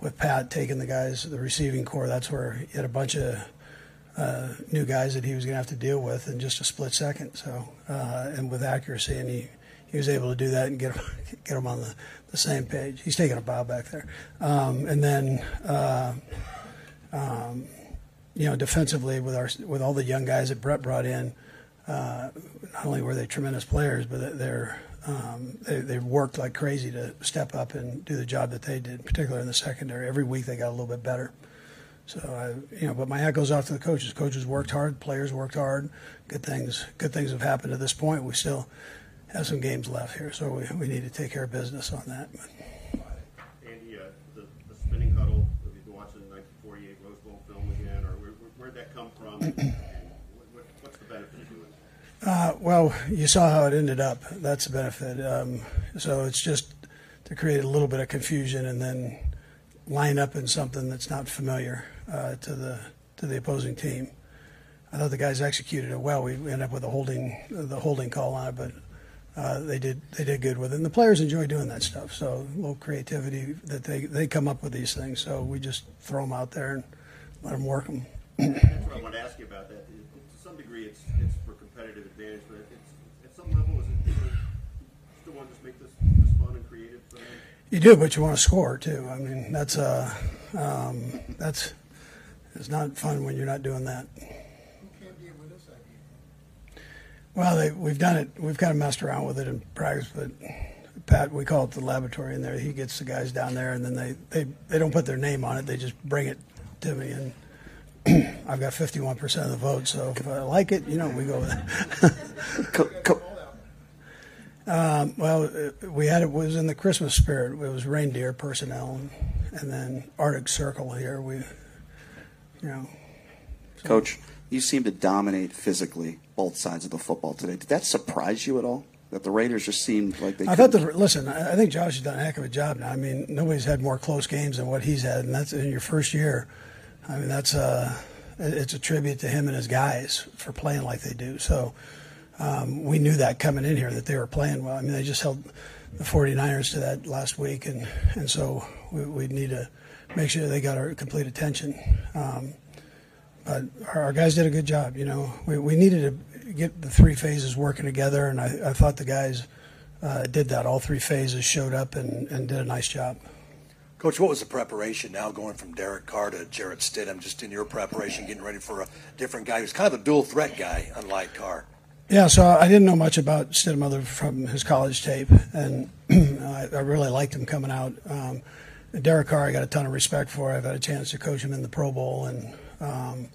with Pat taking the guys, the receiving corps. That's where he had a bunch of uh, new guys that he was going to have to deal with in just a split second. So, uh, and with accuracy, and he, he was able to do that and get (laughs) get them on the, the same page. He's taking a bow back there. Um, and then, uh, um, you know, defensively with our with all the young guys that Brett brought in, uh, not only were they tremendous players, but they're um, they, they worked like crazy to step up and do the job that they did, particularly in the secondary. Every week they got a little bit better. So I, you know, but my hat goes off to the coaches. Coaches worked hard, players worked hard. Good things, good things have happened to this point. We still have some games left here, so we, we need to take care of business on that. Andy, uh, the, the spinning huddle. Have you been watching the 1948 Rose Bowl film again, or where, where, would that come from? (clears throat) and what, what's the benefit of doing that? Uh, well, you saw how it ended up. That's the benefit. Um, so it's just to create a little bit of confusion and then line up in something that's not familiar uh, to the to the opposing team. I thought the guys executed it well. We ended up with a holding the holding call on it, but uh, they did they did good with it. And the players enjoy doing that stuff. So a little creativity that they they come up with these things. So we just throw them out there and let them work them. I want to ask you about that. To some degree, it's it's for competitive advantage, but it's at some level, is it still want to just make this, this fun and creative for them? You do, but you want to score too. I mean, that's uh, um, that's it's not fun when you're not doing that. Well, they, we've done it. We've kind of messed around with it in practice, but Pat, we call it the laboratory in there. He gets the guys down there, and then they, they, they don't put their name on it. They just bring it to me, and (clears throat) I've got 51% of the vote. So if I like it, you know, we go with it. Um, well, we had it was in the Christmas spirit. It was reindeer personnel, and, and then Arctic Circle here. We, you know, Coach, you seem to dominate physically both sides of the football today. Did that surprise you at all? That the Raiders just seemed like they. I thought the listen. I think Josh has done a heck of a job now. I mean, nobody's had more close games than what he's had, and that's in your first year. I mean, that's a it's a tribute to him and his guys for playing like they do. So um, we knew that coming in here that they were playing well. I mean, they just held the 49ers to that last week, and and so we, we need to make sure they got our complete attention. Um, but our, our, guys did a good job. You know, we, we needed to get the three phases working together, and I, I thought the guys uh, did that. All three phases showed up and, and did a nice job. Coach, what was the preparation now going from Derek Carr to Jarrett Stidham, just in your preparation, getting ready for a different guy who's kind of a dual threat guy, unlike Carr? Yeah, so I didn't know much about Stidham other from his college tape, and (clears throat) I, I, really liked him coming out. Um, Derek Carr, I got a ton of respect for. I've had a chance to coach him in the Pro Bowl, and um,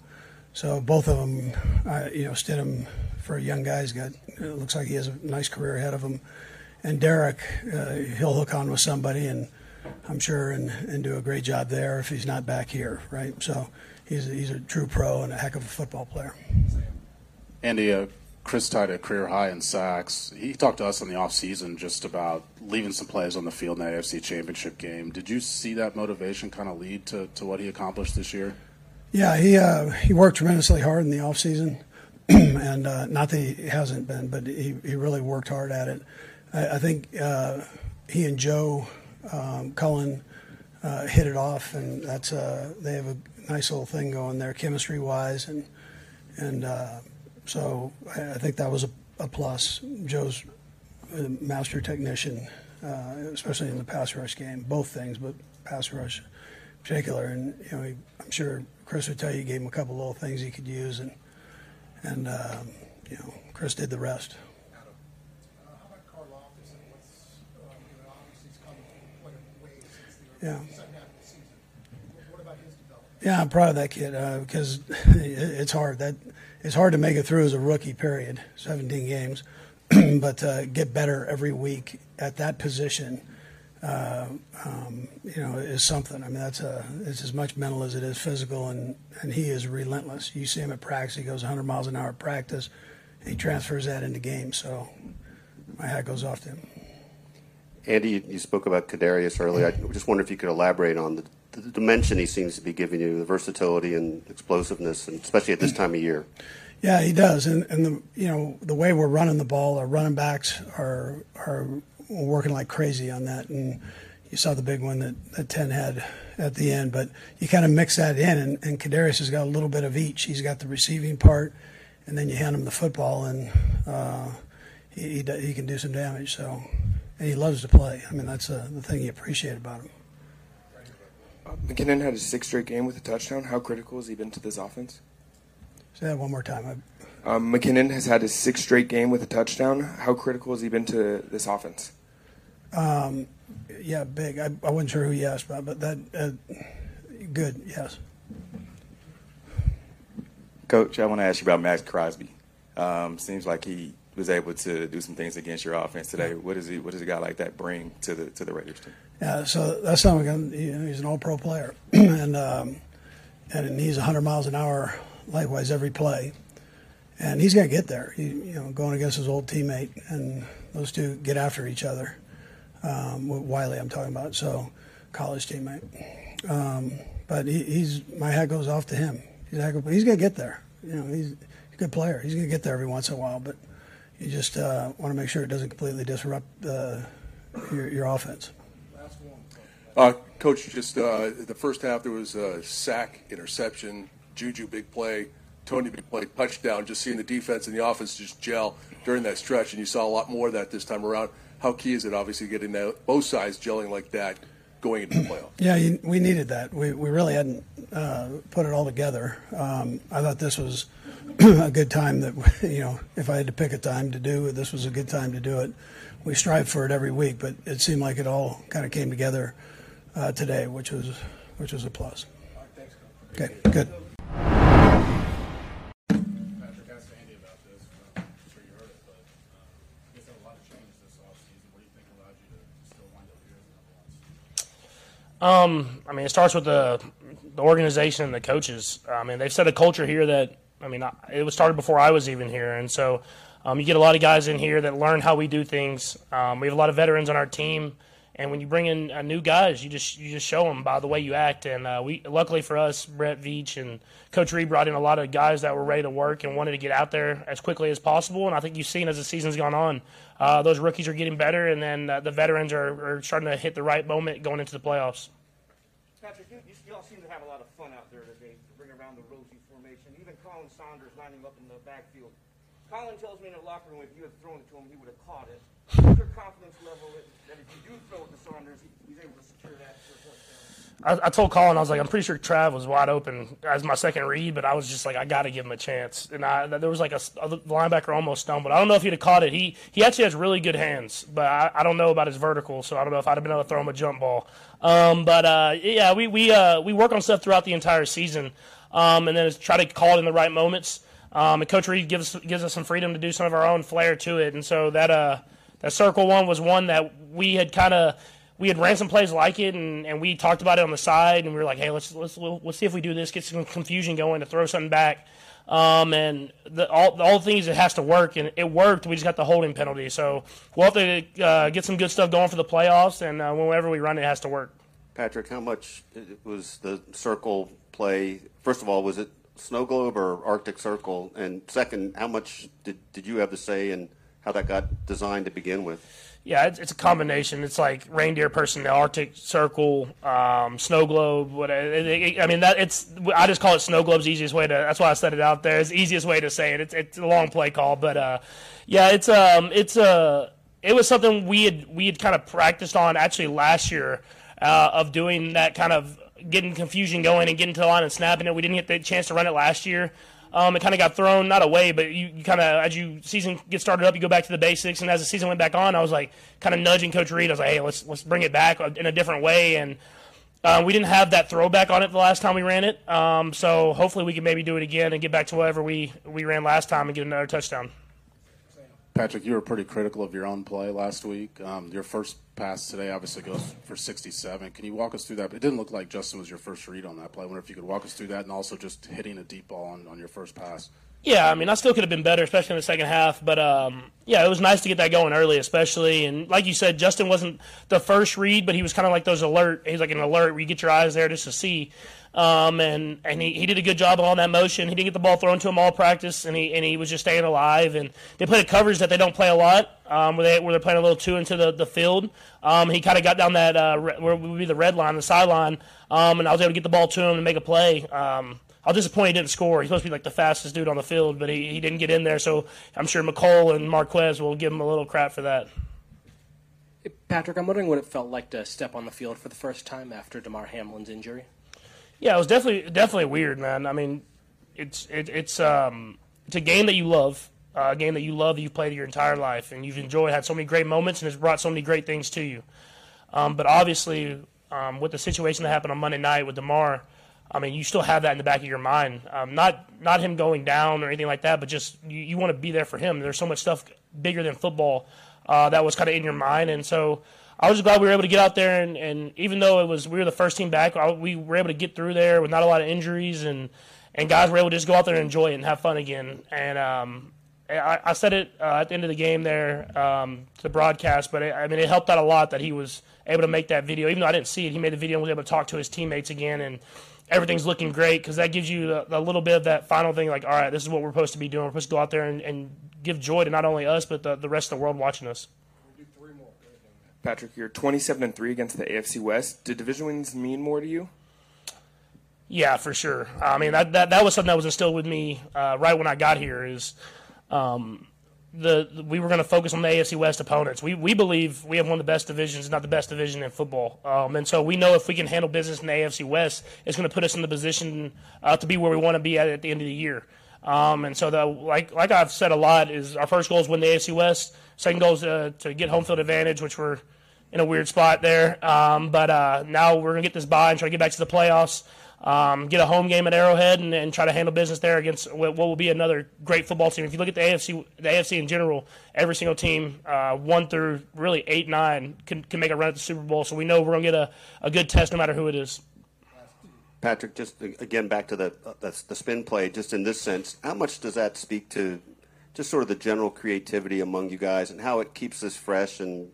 so both of them, uh, you know, Stidham for a young guy, has got looks like he has a nice career ahead of him. And Derek, uh, he'll hook on with somebody, and I'm sure, and, and do a great job there if he's not back here, right? So he's a, he's a true pro and a heck of a football player. Andy, uh, Chris tied a career high in sacks. He talked to us in the offseason just about leaving some plays on the field in the AFC Championship game. Did you see that motivation kind of lead to, to what he accomplished this year? Yeah, he uh, he worked tremendously hard in the off season, (clears throat) and uh, not that he hasn't been, but he, he really worked hard at it. I, I think uh, he and Joe um, Cullen uh, hit it off, and that's uh, they have a nice little thing going there, chemistry wise, and and uh, so I, I, think that was a, a plus. Joe's a master technician, especially in the pass rush game, both things, but pass rush in particular, and you know he, I'm sure Chris would tell you he gave him a couple little things he could use, and and um, you know Chris did the rest. Yeah. Yeah, I'm proud of that kid uh, because (laughs) it's hard. That it's hard to make it through as a rookie. Period. 17 games, (clears throat) but uh, get better every week at that position uh, um, you know, is something. I mean, that's a it's as much mental as it is physical, and and he is relentless. You see him at practice; he goes 100 miles an hour at practice. He transfers that into games. So my hat goes off to him. Andy, you spoke about Kadarius earlier. I just wonder if you could elaborate on the, the dimension he seems to be giving you, the versatility and explosiveness, and especially at this time of year. Yeah, he does, and and the you know the way we're running the ball, our running backs are are working like crazy on that, and you saw the big one that, that Ten had at the end. But you kind of mix that in, and, and Kadarius has got a little bit of each. He's got the receiving part, and then you hand him the football, and uh, he, he he can do some damage. So, and he loves to play. I mean, that's uh, the thing you appreciate about him. McKinnon had a six straight game with a touchdown. How critical has he been to this offense? Say that one more time. Um, McKinnon has had his sixth straight game with a touchdown. How critical has he been to this offense? Um, yeah, big. I, I wasn't sure who you asked about, but that uh, good. Yes. Coach, I want to ask you about Maxx Crosby. Um, seems like he was able to do some things against your offense today. What does he? What does a guy like that bring to the to the Raiders team? Yeah, so that's something. You know, he's an All-Pro player, (clears throat) and um, and he's 100 miles an hour, likewise every play, and he's going to get there. He, you know, going against his old teammate, and those two get after each other. Um, with Wylie, I'm talking about, so college teammate. Um, but he, he's my hat goes off to him. He's, he's going to get there. You know, he's a good player. He's going to get there every once in a while, but you just uh, want to make sure it doesn't completely disrupt uh, your, your offense. Uh, Coach, just uh, the first half there was a sack, interception, Juju big play, Toney big play, touchdown. Just seeing the defense and the offense just gel during that stretch, and you saw a lot more of that this time around. How key is it, obviously, getting that, both sides gelling like that going into the playoffs? (clears throat) Yeah, you, we needed that. We, we really hadn't uh, put it all together. Um, I thought this was a good time that, (laughs) you know, if I had to pick a time to do it, this was a good time to do it. We strive for it every week, but it seemed like it all kind of came together uh, today, which was which was a plus. Okay, good. Um, I mean, it starts with the the organization and the coaches. I mean, they've set a culture here that I mean, it was started before I was even here, and so um, you get a lot of guys in here that learn how we do things. Um, we have a lot of veterans on our team, and when you bring in uh, new guys, you just you just show them by the way you act. And uh, we, luckily for us, Brett Veach and Coach Reid brought in a lot of guys that were ready to work and wanted to get out there as quickly as possible. And I think you've seen as the season's gone on, uh, those rookies are getting better, and then uh, the veterans are, are starting to hit the right moment going into the playoffs. Patrick, you, you all seem to have a lot of fun out there today to bring around the Rosie formation. Even Lining up in the backfield. Khalen tells me in the locker room if you had thrown it to him, he would have caught it. What's your confidence level that if you do throw it to Saunders, he's able to secure that for a touchdown? I, I told Khalen, I was like, I'm pretty sure Trav was wide open as my second read, but I was just like, I got to give him a chance. And I, there was like a, a linebacker almost stumbled. I don't know if he'd have caught it. He he actually has really good hands, but I, I don't know about his vertical, so I don't know if I'd have been able to throw him a jump ball. Um, but uh, yeah, we we uh, we work on stuff throughout the entire season, um, and then try to call it in the right moments. Um, and Coach Reid gives gives us some freedom to do some of our own flair to it, and so that uh that circle one was one that we had kind of we had ran some plays like it, and, and we talked about it on the side, and we were like, hey, let's let's let's see if we do this, get some confusion going to throw something back. Um, and the, all all things it has to work, and it worked. We just got the holding penalty, so we'll have to uh, get some good stuff going for the playoffs, and uh, whenever we run, it has to work. Patrick, how much was the circle play? First of all, was it snow globe or Arctic Circle? And second, how much did, did you have to say in how that got designed to begin with? Yeah, it's, it's a combination. It's like reindeer personnel, Arctic Circle, um, snow globe. What it, it, I mean, that it's. I just call it snow globe's easiest way to. That's why I said it out there. It's the easiest way to say it. It's it's a long play call, but uh, yeah, it's um it's uh it was something we had we had kind of practiced on actually last year uh, of doing that kind of getting confusion going and getting to the line and snapping it. We didn't get the chance to run it last year. Um, it kind of got thrown not away, but you, you kind of as you season gets started up, you go back to the basics. And as the season went back on, I was like kind of nudging Coach Reid. I was like, hey, let's let's bring it back in a different way. And uh, we didn't have that throwback on it the last time we ran it. Um, so hopefully we can maybe do it again and get back to whatever we we ran last time and get another touchdown. Patrick, you were pretty critical of your own play last week. Um, your first pass today obviously goes for 67. Can you walk us through that? It didn't look like Justin was your first read on that play. I wonder if you could walk us through that and also just hitting a deep ball on, on your first pass. Yeah, I mean, I still could have been better, especially in the second half. But um, yeah, it was nice to get that going early, especially. And like you said, Justin wasn't the first read, but he was kind of like those alert. He's like an alert where you get your eyes there just to see. Um, and and he, he did a good job on that motion. He didn't get the ball thrown to him all practice, and he and he was just staying alive. And they played a coverage that they don't play a lot, um, where they where they're playing a little two into the the field. Um, he kind of got down that uh, where would be the red line, the sideline, um, and I was able to get the ball to him and make a play. Um, I was disappointed he didn't score. He's supposed to be like the fastest dude on the field, but he, he didn't get in there. So I'm sure Mecole and Marquez will give him a little crap for that. Patrick, I'm wondering what it felt like to step on the field for the first time after Damar Hamlin's injury. Yeah, it was definitely definitely weird, man. I mean, it's it, it's um it's a game that you love, uh, a game that you love that you've played your entire life and you've enjoyed, had so many great moments, and has brought so many great things to you. Um, but obviously, um, with the situation that happened on Monday night with Damar, I mean, you still have that in the back of your mind. Um, not not him going down or anything like that, but just you, you want to be there for him. There's so much stuff bigger than football uh, that was kind of in your mind, and so I was just glad we were able to get out there. And, and even though it was we were the first team back, we were able to get through there with not a lot of injuries, and and guys were able to just go out there and enjoy it and have fun again. And um, I, I, said it uh, at the end of the game there um, to the broadcast, but it, I mean it helped out a lot that he was able to make that video. Even though I didn't see it, he made the video and was able to talk to his teammates again and everything's looking great because that gives you a, little bit of that final thing like all right this is what we're supposed to be doing we're supposed to go out there and, and give joy to not only us but the, the rest of the world watching us patrick you're 27 and 3 against the afc west did division wins mean more to you yeah for sure i mean that, that, that was something that was instilled with me uh, right when i got here is um, the, the, we were going to focus on the AFC West opponents. We we believe we have one of the best divisions, not the best division in football. Um, and so we know if we can handle business in the AFC West, it's going to put us in the position uh, to be where we want to be at at the end of the year. Um, and so the, like like I've said a lot is our first goal is win the AFC West. Second goal is uh, to get home field advantage, which we're in a weird spot there. Um, but uh, now we're going to get this bye and try to get back to the playoffs um, get a home game at Arrowhead and, and, try to handle business there against what will be another great football team. If you look at the AFC, the AFC in general, every single team, uh, one through really eight, nine, can, can make a run at the Super Bowl. So we know we're going to get a, a good test no matter who it is. Patrick, just again back to the, uh, the the spin play. Just in this sense, how much does that speak to just sort of the general creativity among you guys and how it keeps us fresh and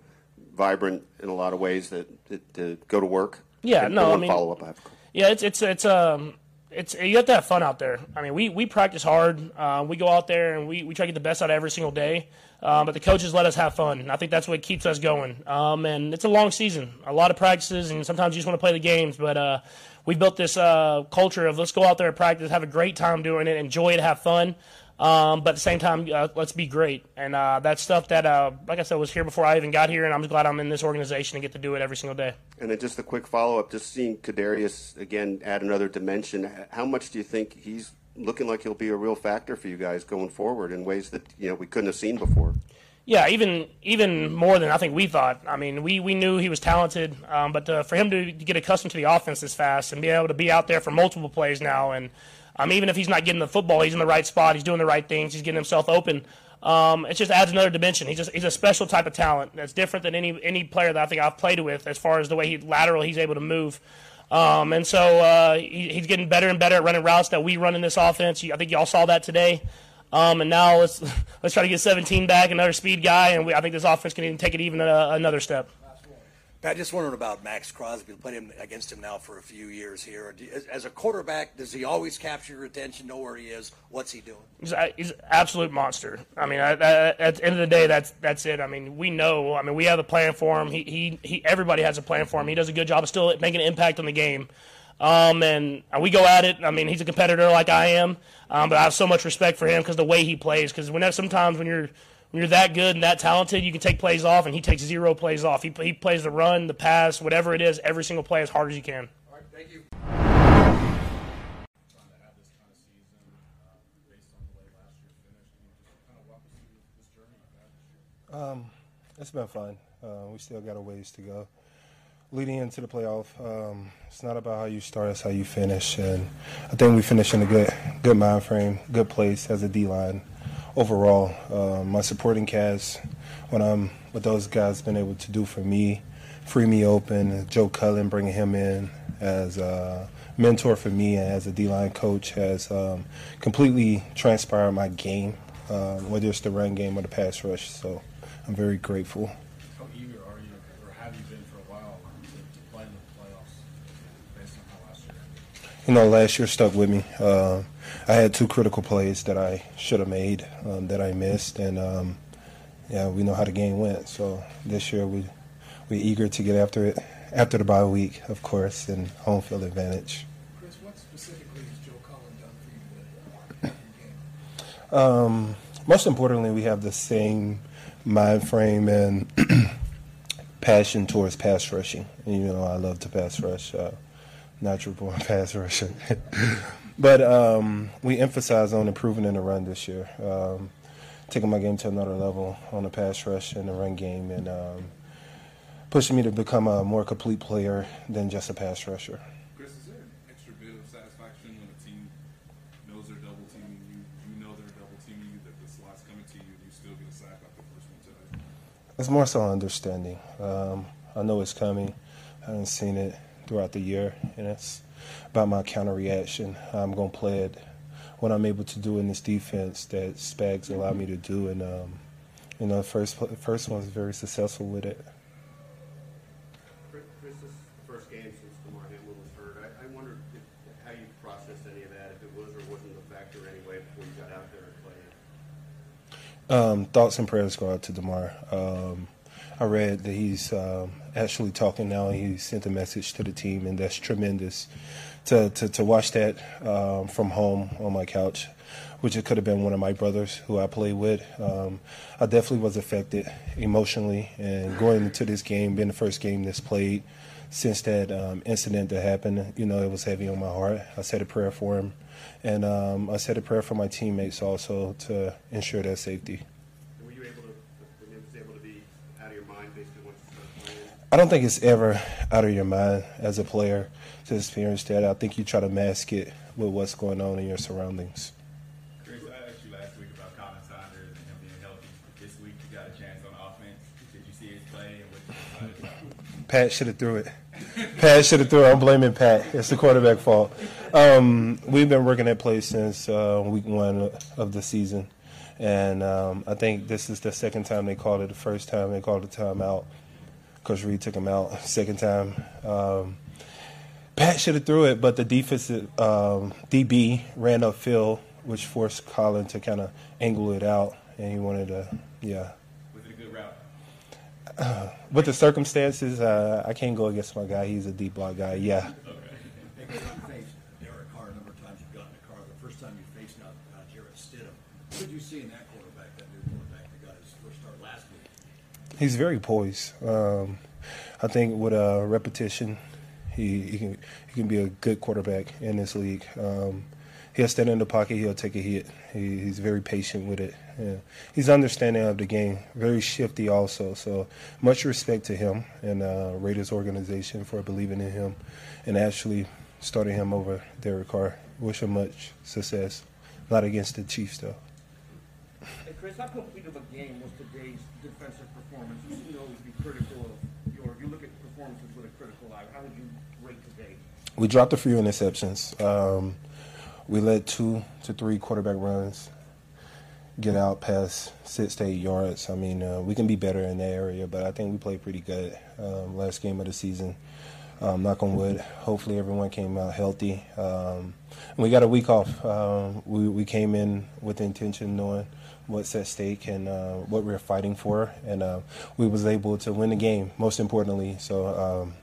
vibrant in a lot of ways that, that, that go to work? Yeah, and no, I mean, follow up. I have yeah, it's it's it's um it's you have to have fun out there. I mean, we we practice hard. Uh, we go out there and we, we try to get the best out of every single day. Um, but the coaches let us have fun. And I think that's what keeps us going. Um, and it's a long season, a lot of practices, and sometimes you just want to play the games. But uh, we built this uh, culture of let's go out there and practice, have a great time doing it, enjoy it, have fun. Um, but at the same time, uh, let's be great. And uh, that's stuff that, uh, like I said, was here before I even got here, and I'm glad I'm in this organization and get to do it every single day. And then just a quick follow up, just seeing Kadarius again add another dimension. How much do you think he's looking like he'll be a real factor for you guys going forward in ways that you know we couldn't have seen before? Yeah, even even more than I think we thought. I mean, we, we knew he was talented, um, but uh, for him to get accustomed to the offense this fast and be able to be out there for multiple plays now and um, even if he's not getting the football, he's in the right spot. He's doing the right things. He's getting himself open. Um, it just adds another dimension. He's just, he's a special type of talent that's different than any any player that I think I've played with as far as the way he lateral he's able to move. Um, and so uh, he, he's getting better and better at running routes that we run in this offense. I think y'all saw that today. Um, and now let's (laughs) let's try to get 17 back, another speed guy, and we, I think this offense can even take it even a, another step. Pat, just wondering about Maxx Crosby. Played him against him now for a few years here. As a quarterback, does he always capture your attention? Know where he is? What's he doing? He's, he's an absolute monster. I mean, at, at, the end of the day, that's that's it. I mean, we know. I mean, we have a plan for him. He, he, he everybody has a plan for him. He does a good job of still making an impact on the game. Um, and we go at it. I mean, he's a competitor like I am, um, but I have so much respect for him because the way he plays. Because whenever sometimes when you're when you're that good and that talented, you can take plays off, and he takes zero plays off. He, he plays the run, the pass, whatever it is, every single play as hard as he can. All right, thank you. Um, it's been fun. Uh, we still got a ways to go. Leading into the playoff, um, it's not about how you start; it's how you finish. And I think we finished in a good, good mind frame, good place as a D line overall, uh, my supporting cast, when I'm what those guys been able to do for me, free me open. Joe Cullen bringing him in as a mentor for me and as a D-line coach has um, completely transpired my game, uh, whether it's the run game or the pass rush. So I'm very grateful. How eager are you, or have you been for a while, to, to play in the playoffs based on how last year? You know, last year stuck with me. Uh, I had two critical plays that I should have made um, that I missed, and um, yeah, we know how the game went. So this year we we eager to get after it after the bye week, of course, and home field advantage. Chris, what specifically has Joe Cullen done for you? Um, most importantly, we have the same mind frame and (clears throat) passion towards pass rushing. And, you know, I love to pass rush. Uh, natural born (laughs) pass rusher. (laughs) but um, we emphasize on improving in the run this year, um, taking my game to another level on the pass rush and the run game, and um, pushing me to become a more complete player than just a pass rusher. Chris, is there an extra bit of satisfaction when a team knows they're double teaming you, you know they're double teaming you, that the slot's coming to you, and you still get a sack like the first one today? It's more so understanding. Um, I know it's coming. I haven't seen it throughout the year, and it's about my counter reaction. I'm going to play it what I'm able to do in this defense that Spags allowed me to do, and um, you know, the first first one was very successful with it. Chris, Chris, this is the first game since Damar Hamlin was hurt. I, I wondered if, how you processed any of that, if it was or wasn't a factor anyway before you got out there and played. Um, thoughts and prayers go out to Damar. Um, I read that he's um, actually talking now. And he sent a message to the team, and that's tremendous. To to, to watch that um, from home on my couch, which it could have been one of my brothers who I played with. Um, I definitely was affected emotionally, and going into this game, being the first game that's played since that um, incident that happened, you know, it was heavy on my heart. I said a prayer for him, and um, I said a prayer for my teammates also to ensure their safety. And were you able to, when it was able to be out of your mind basically once you started playing? I don't think it's ever out of your mind as a player to experience that. I think you try to mask it with what's going on in your surroundings. Chris, I asked you last week about Khalen Saunders and him being healthy. This week you got a chance on offense. Did you see his play and what? Pat should have threw it. Pat should have threw it. I'm blaming Pat. It's the quarterback fault. Um, we've been working that play since uh, week one of the season, and um, I think this is the second time they called it. The first time they called the timeout. Coach Reid took him out. (laughs) Second time, um, Pat should have threw it, but the defensive um, DB ran up upfield, which forced Khalen to kind of angle it out, and he wanted to, yeah. Was it a good route? Uh, (clears throat) with the circumstances, uh, I can't go against my guy. He's a deep block guy. Yeah. (laughs) Hey, Chris, you faced Derek Carr a number of times. You've gotten a car. The first time you faced now uh, Jarrett Stidham. What did you see in that quarterback, that new quarterback that got his first start last week? He's very poised. Um, I think with uh, repetition, he, he can he can be a good quarterback in this league. Um, he'll stand in the pocket. He'll take a hit. He, he's very patient with it. Yeah. He's understanding of the game. Very shifty also. So much respect to him and uh, Raiders organization for believing in him and actually starting him over Derek Carr. Wish him much success. Not against the Chiefs though. Hey, Chris, how complete of a game was today's defensive performance? You seem to always be critical of your. You look at performances with a critical eye. How you rate today? We dropped a few interceptions. Um, we let two to three quarterback runs get out past six to eight yards. I mean, uh, we can be better in that area, but I think we played pretty good um, last game of the season. Um, knock on wood. Hopefully, everyone came out healthy. Um, we got a week off. Um, we, we came in with the intention, knowing what's at stake and uh, what we're fighting for, and uh, we was able to win the game. Most importantly, so um,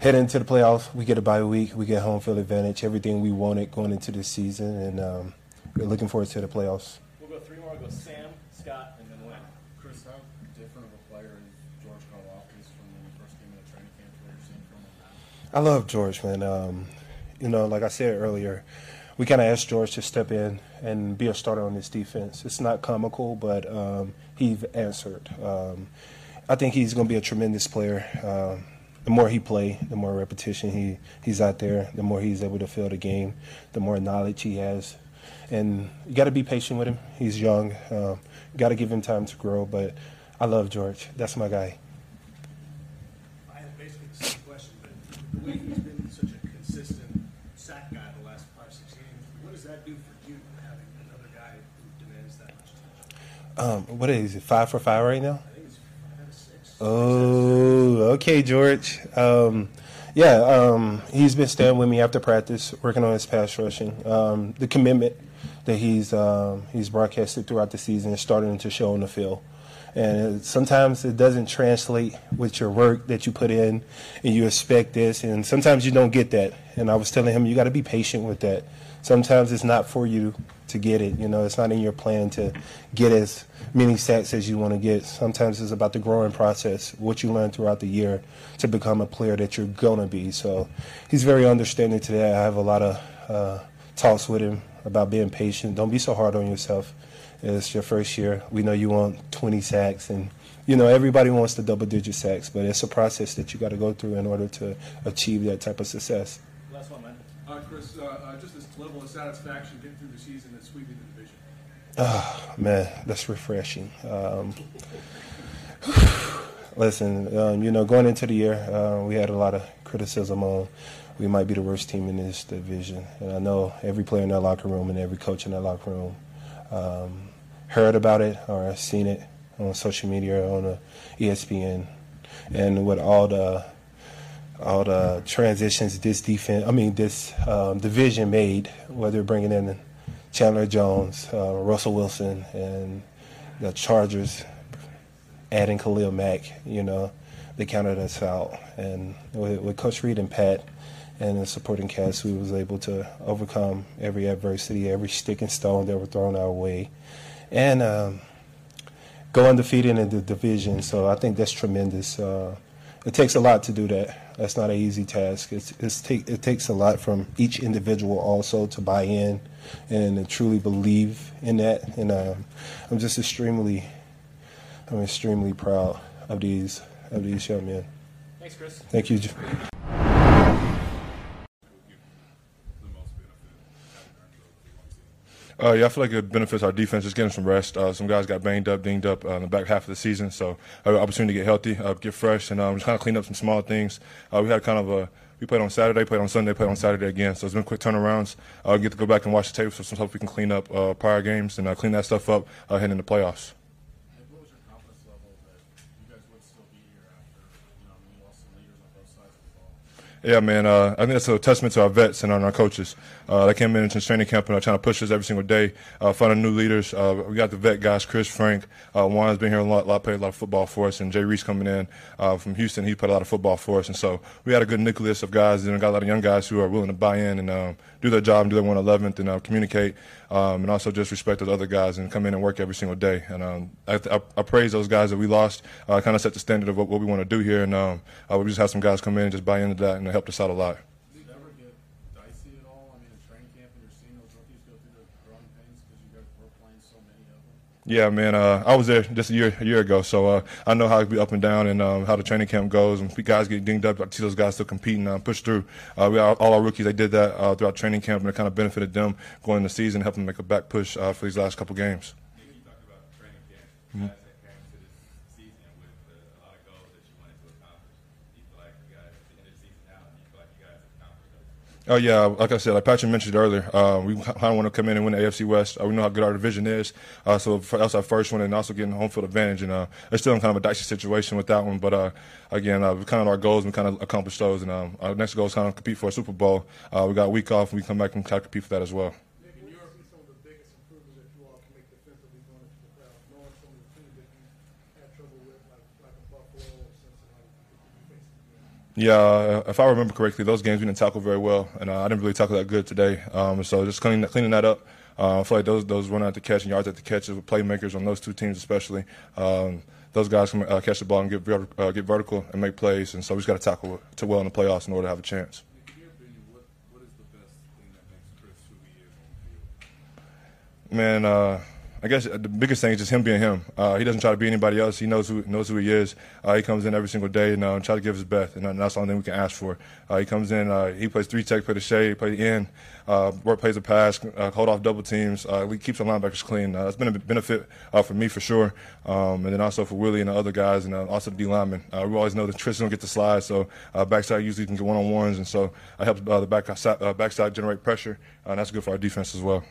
heading into the playoffs, we get a bye week, we get home field advantage, everything we wanted going into the season, and um, we're looking forward to the playoffs. We'll go three more. We'll go Sam, Scott, and then Len. Chris, how different of a player is George Karlaftis from when you first came into training camp to what you're seeing from him now? I love George, man. Um, you know, like I said earlier, we kind of asked George to step in and be a starter on this defense. It's not comical, but um, he answered. Um, I think he's going to be a tremendous player. The more he play, the more repetition he he's out there, the more he's able to feel the game, the more knowledge he has. and you got to be patient with him. He's young. Um, got to give him time to grow. But I love George. That's my guy. I have basically the same question, but the way he's been such a consistent sack guy the last five, six games, what does that do for you having another guy who demands that much attention? Um, what is it? Five for five right now? Oh, okay, George. Um, yeah, um, he's been staying with me after practice, working on his pass rushing. Um, the commitment that he's um, he's broadcasted throughout the season is starting to show on the field. And sometimes it doesn't translate with your work that you put in, and you expect this, and sometimes you don't get that. And I was telling him, you got to be patient with that. Sometimes it's not for you to get it. You know, it's not in your plan to get as many sacks as you want to get. Sometimes it's about the growing process, what you learn throughout the year to become a player that you're going to be. So he's very understanding today. I have a lot of uh, talks with him about being patient. Don't be so hard on yourself. It's your first year. We know you want 20 sacks, and you know everybody wants the double-digit sacks, but it's a process that you got to go through in order to achieve that type of success. Last one, man. Uh, Chris, uh, uh, just this level of satisfaction getting through the season and sweeping the division. Oh, man, that's refreshing. Um, (sighs) listen, um, you know, going into the year, uh, we had a lot of criticism on we might be the worst team in this division. And I know every player in that locker room and every coach in that locker room um, heard about it or seen it on social media or on ESPN. And with all the all the transitions this defense, I mean this um, division made, whether bringing in Chandler Jones, uh, Russell Wilson, and the Chargers adding Khalil Mack, you know, they counted us out. And with, with Coach Reid and Pat and the supporting cast, we was able to overcome every adversity, every stick and stone that were thrown our way, and um, go undefeated in the division. So I think that's tremendous. Uh, it takes a lot to do that. That's not an easy task. It's, it's take, it takes a lot from each individual also to buy in and to truly believe in that. And um, I'm just extremely, I'm extremely proud of these of these young men. Thanks, Chris. Thank you. Uh, yeah, I feel like it benefits our defense just getting some rest. Uh, some guys got banged up, dinged up uh, in the back half of the season, so uh, opportunity to get healthy, uh, get fresh, and um, just kind of clean up some small things. Uh, we had kind of a we played on Saturday, played on Sunday, played on Saturday again. So it's been quick turnarounds. Uh, get to go back and watch the tape, so some stuff we can clean up uh, prior games and uh, clean that stuff up uh, heading into playoffs. Yeah, man. Uh, I think that's a testament to our vets and our coaches. Uh, they came in into training camp and are trying to push us every single day, uh, finding new leaders. Uh, we got the vet guys, Chris, Frank. Uh, Juan's been here a lot, lot, played a lot of football for us, and Jay Reese coming in uh, from Houston. He played a lot of football for us, and so we had a good nucleus of guys, and got a lot of young guys who are willing to buy in and um, do their job and do their 111th and uh, communicate, um, and also just respect those other guys and come in and work every single day. And um, I, I, I, praise those guys that we lost. Uh, kind of set the standard of what, what we want to do here, and um, we just have some guys come in and just buy into that, and it helped us out a lot. Yeah, man. Uh, I was there just a year a year ago, so uh, I know how it be up and down and um, how the training camp goes. And guys get dinged up, I see those guys still competing, uh, push through. Uh, we all our rookies, they did that uh, throughout training camp, and it kind of benefited them going into the season, helping them make a back push uh, for these last couple games. Mm-hmm. Oh yeah, like I said, like Patrick mentioned earlier, uh, we kind of want to come in and win the AFC West. Uh, we know how good our division is, uh, so that's our first one, and also getting home field advantage. And uh, it's still in kind of a dicey situation with that one, but uh, again, uh, kind of our goals, we kind of accomplished those. And um, our next goal is kind of compete for a Super Bowl. we got a week off, and we come back and try to compete for that as well. Yeah, if I remember correctly, those games we didn't tackle very well, and uh, I didn't really tackle that good today. Um, so just cleaning cleaning that up. Uh, I feel like those those run out the catch and yards at the catches with playmakers on those two teams especially. Um, those guys can uh, catch the ball and get uh, get vertical and make plays, and so we just got to tackle to well in the playoffs in order to have a chance. Man, uh, I guess the biggest thing is just him being him. Uh, he doesn't try to be anybody else. He knows who knows who he is. Uh, he comes in every single day and uh, try to give his best, and that's the only thing we can ask for. Uh, he comes in, uh, he plays three tech, play the shade, play the end, uh, work plays a pass, uh, hold off double teams. Uh, he keeps the linebackers clean. Uh, that's been a benefit uh, for me for sure, um, and then also for Willie and the other guys, and uh, also the D linemen. Uh, we always know that Tristan don't get the slide, so uh, backside usually can get one on ones, and so I help uh, the back, uh, backside generate pressure, uh, and that's good for our defense as well.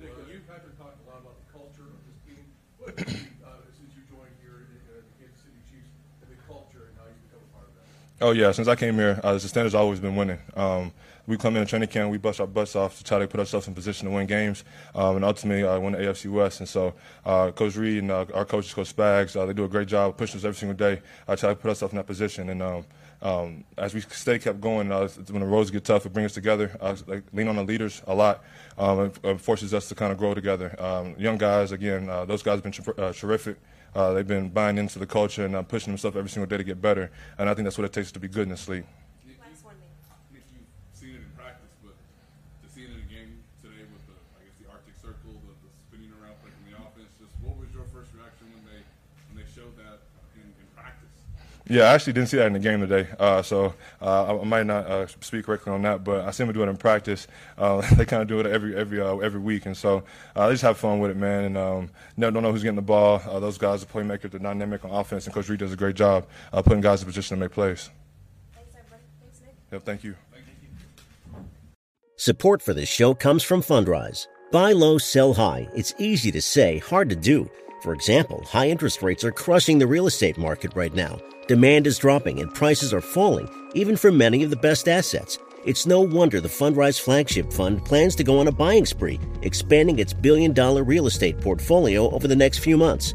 Nick, you and Patrick talked a lot about the culture of this team. What have you, uh, since you joined here uh, Kansas City Chiefs, the culture and how you become a part of that? Oh yeah, since I came here, uh, the standard's always been winning. Um, we come in a training camp, we bust our butts off to try to put ourselves in position to win games, um, and ultimately uh, win the AFC West. And so, uh, Coach Reid and uh, our coaches, Coach Spags, uh, they do a great job pushing us every single day. I try to put ourselves in that position, and um, um, as we stay kept going, uh, when the roads get tough, it brings us together. Uh, like, lean on the leaders a lot. Um, it, forces us to kind of grow together. Um, young guys, again, uh, those guys have been uh, terrific. Uh, they've been buying into the culture and uh, pushing themselves every single day to get better. And I think that's what it takes to be good in this league. Nick, you've seen it in practice, but to see it in a game today with the, I guess, the Arctic Circle, the, the spinning around play from the offense, just what was your first reaction when they when they showed that in, in practice? Yeah, I actually didn't see that in the game today, uh, so uh, I, I might not uh, speak correctly on that. But I see them do it in practice. Uh, (laughs) they kind of do it every every uh, every week, and so uh, they just have fun with it, man. And um, never don't know who's getting the ball. Uh, those guys are playmakers, they're dynamic on offense, and Coach Reid does a great job uh, putting guys in position to make plays. Thanks, everybody. Thanks, Nick. Yep, thank you. Support for this show comes from Fundrise. Buy low, sell high. It's easy to say, hard to do. For example, high interest rates are crushing the real estate market right now. Demand is dropping and prices are falling, even for many of the best assets. It's no wonder the Fundrise Flagship Fund plans to go on a buying spree, expanding its billion dollar real estate portfolio over the next few months.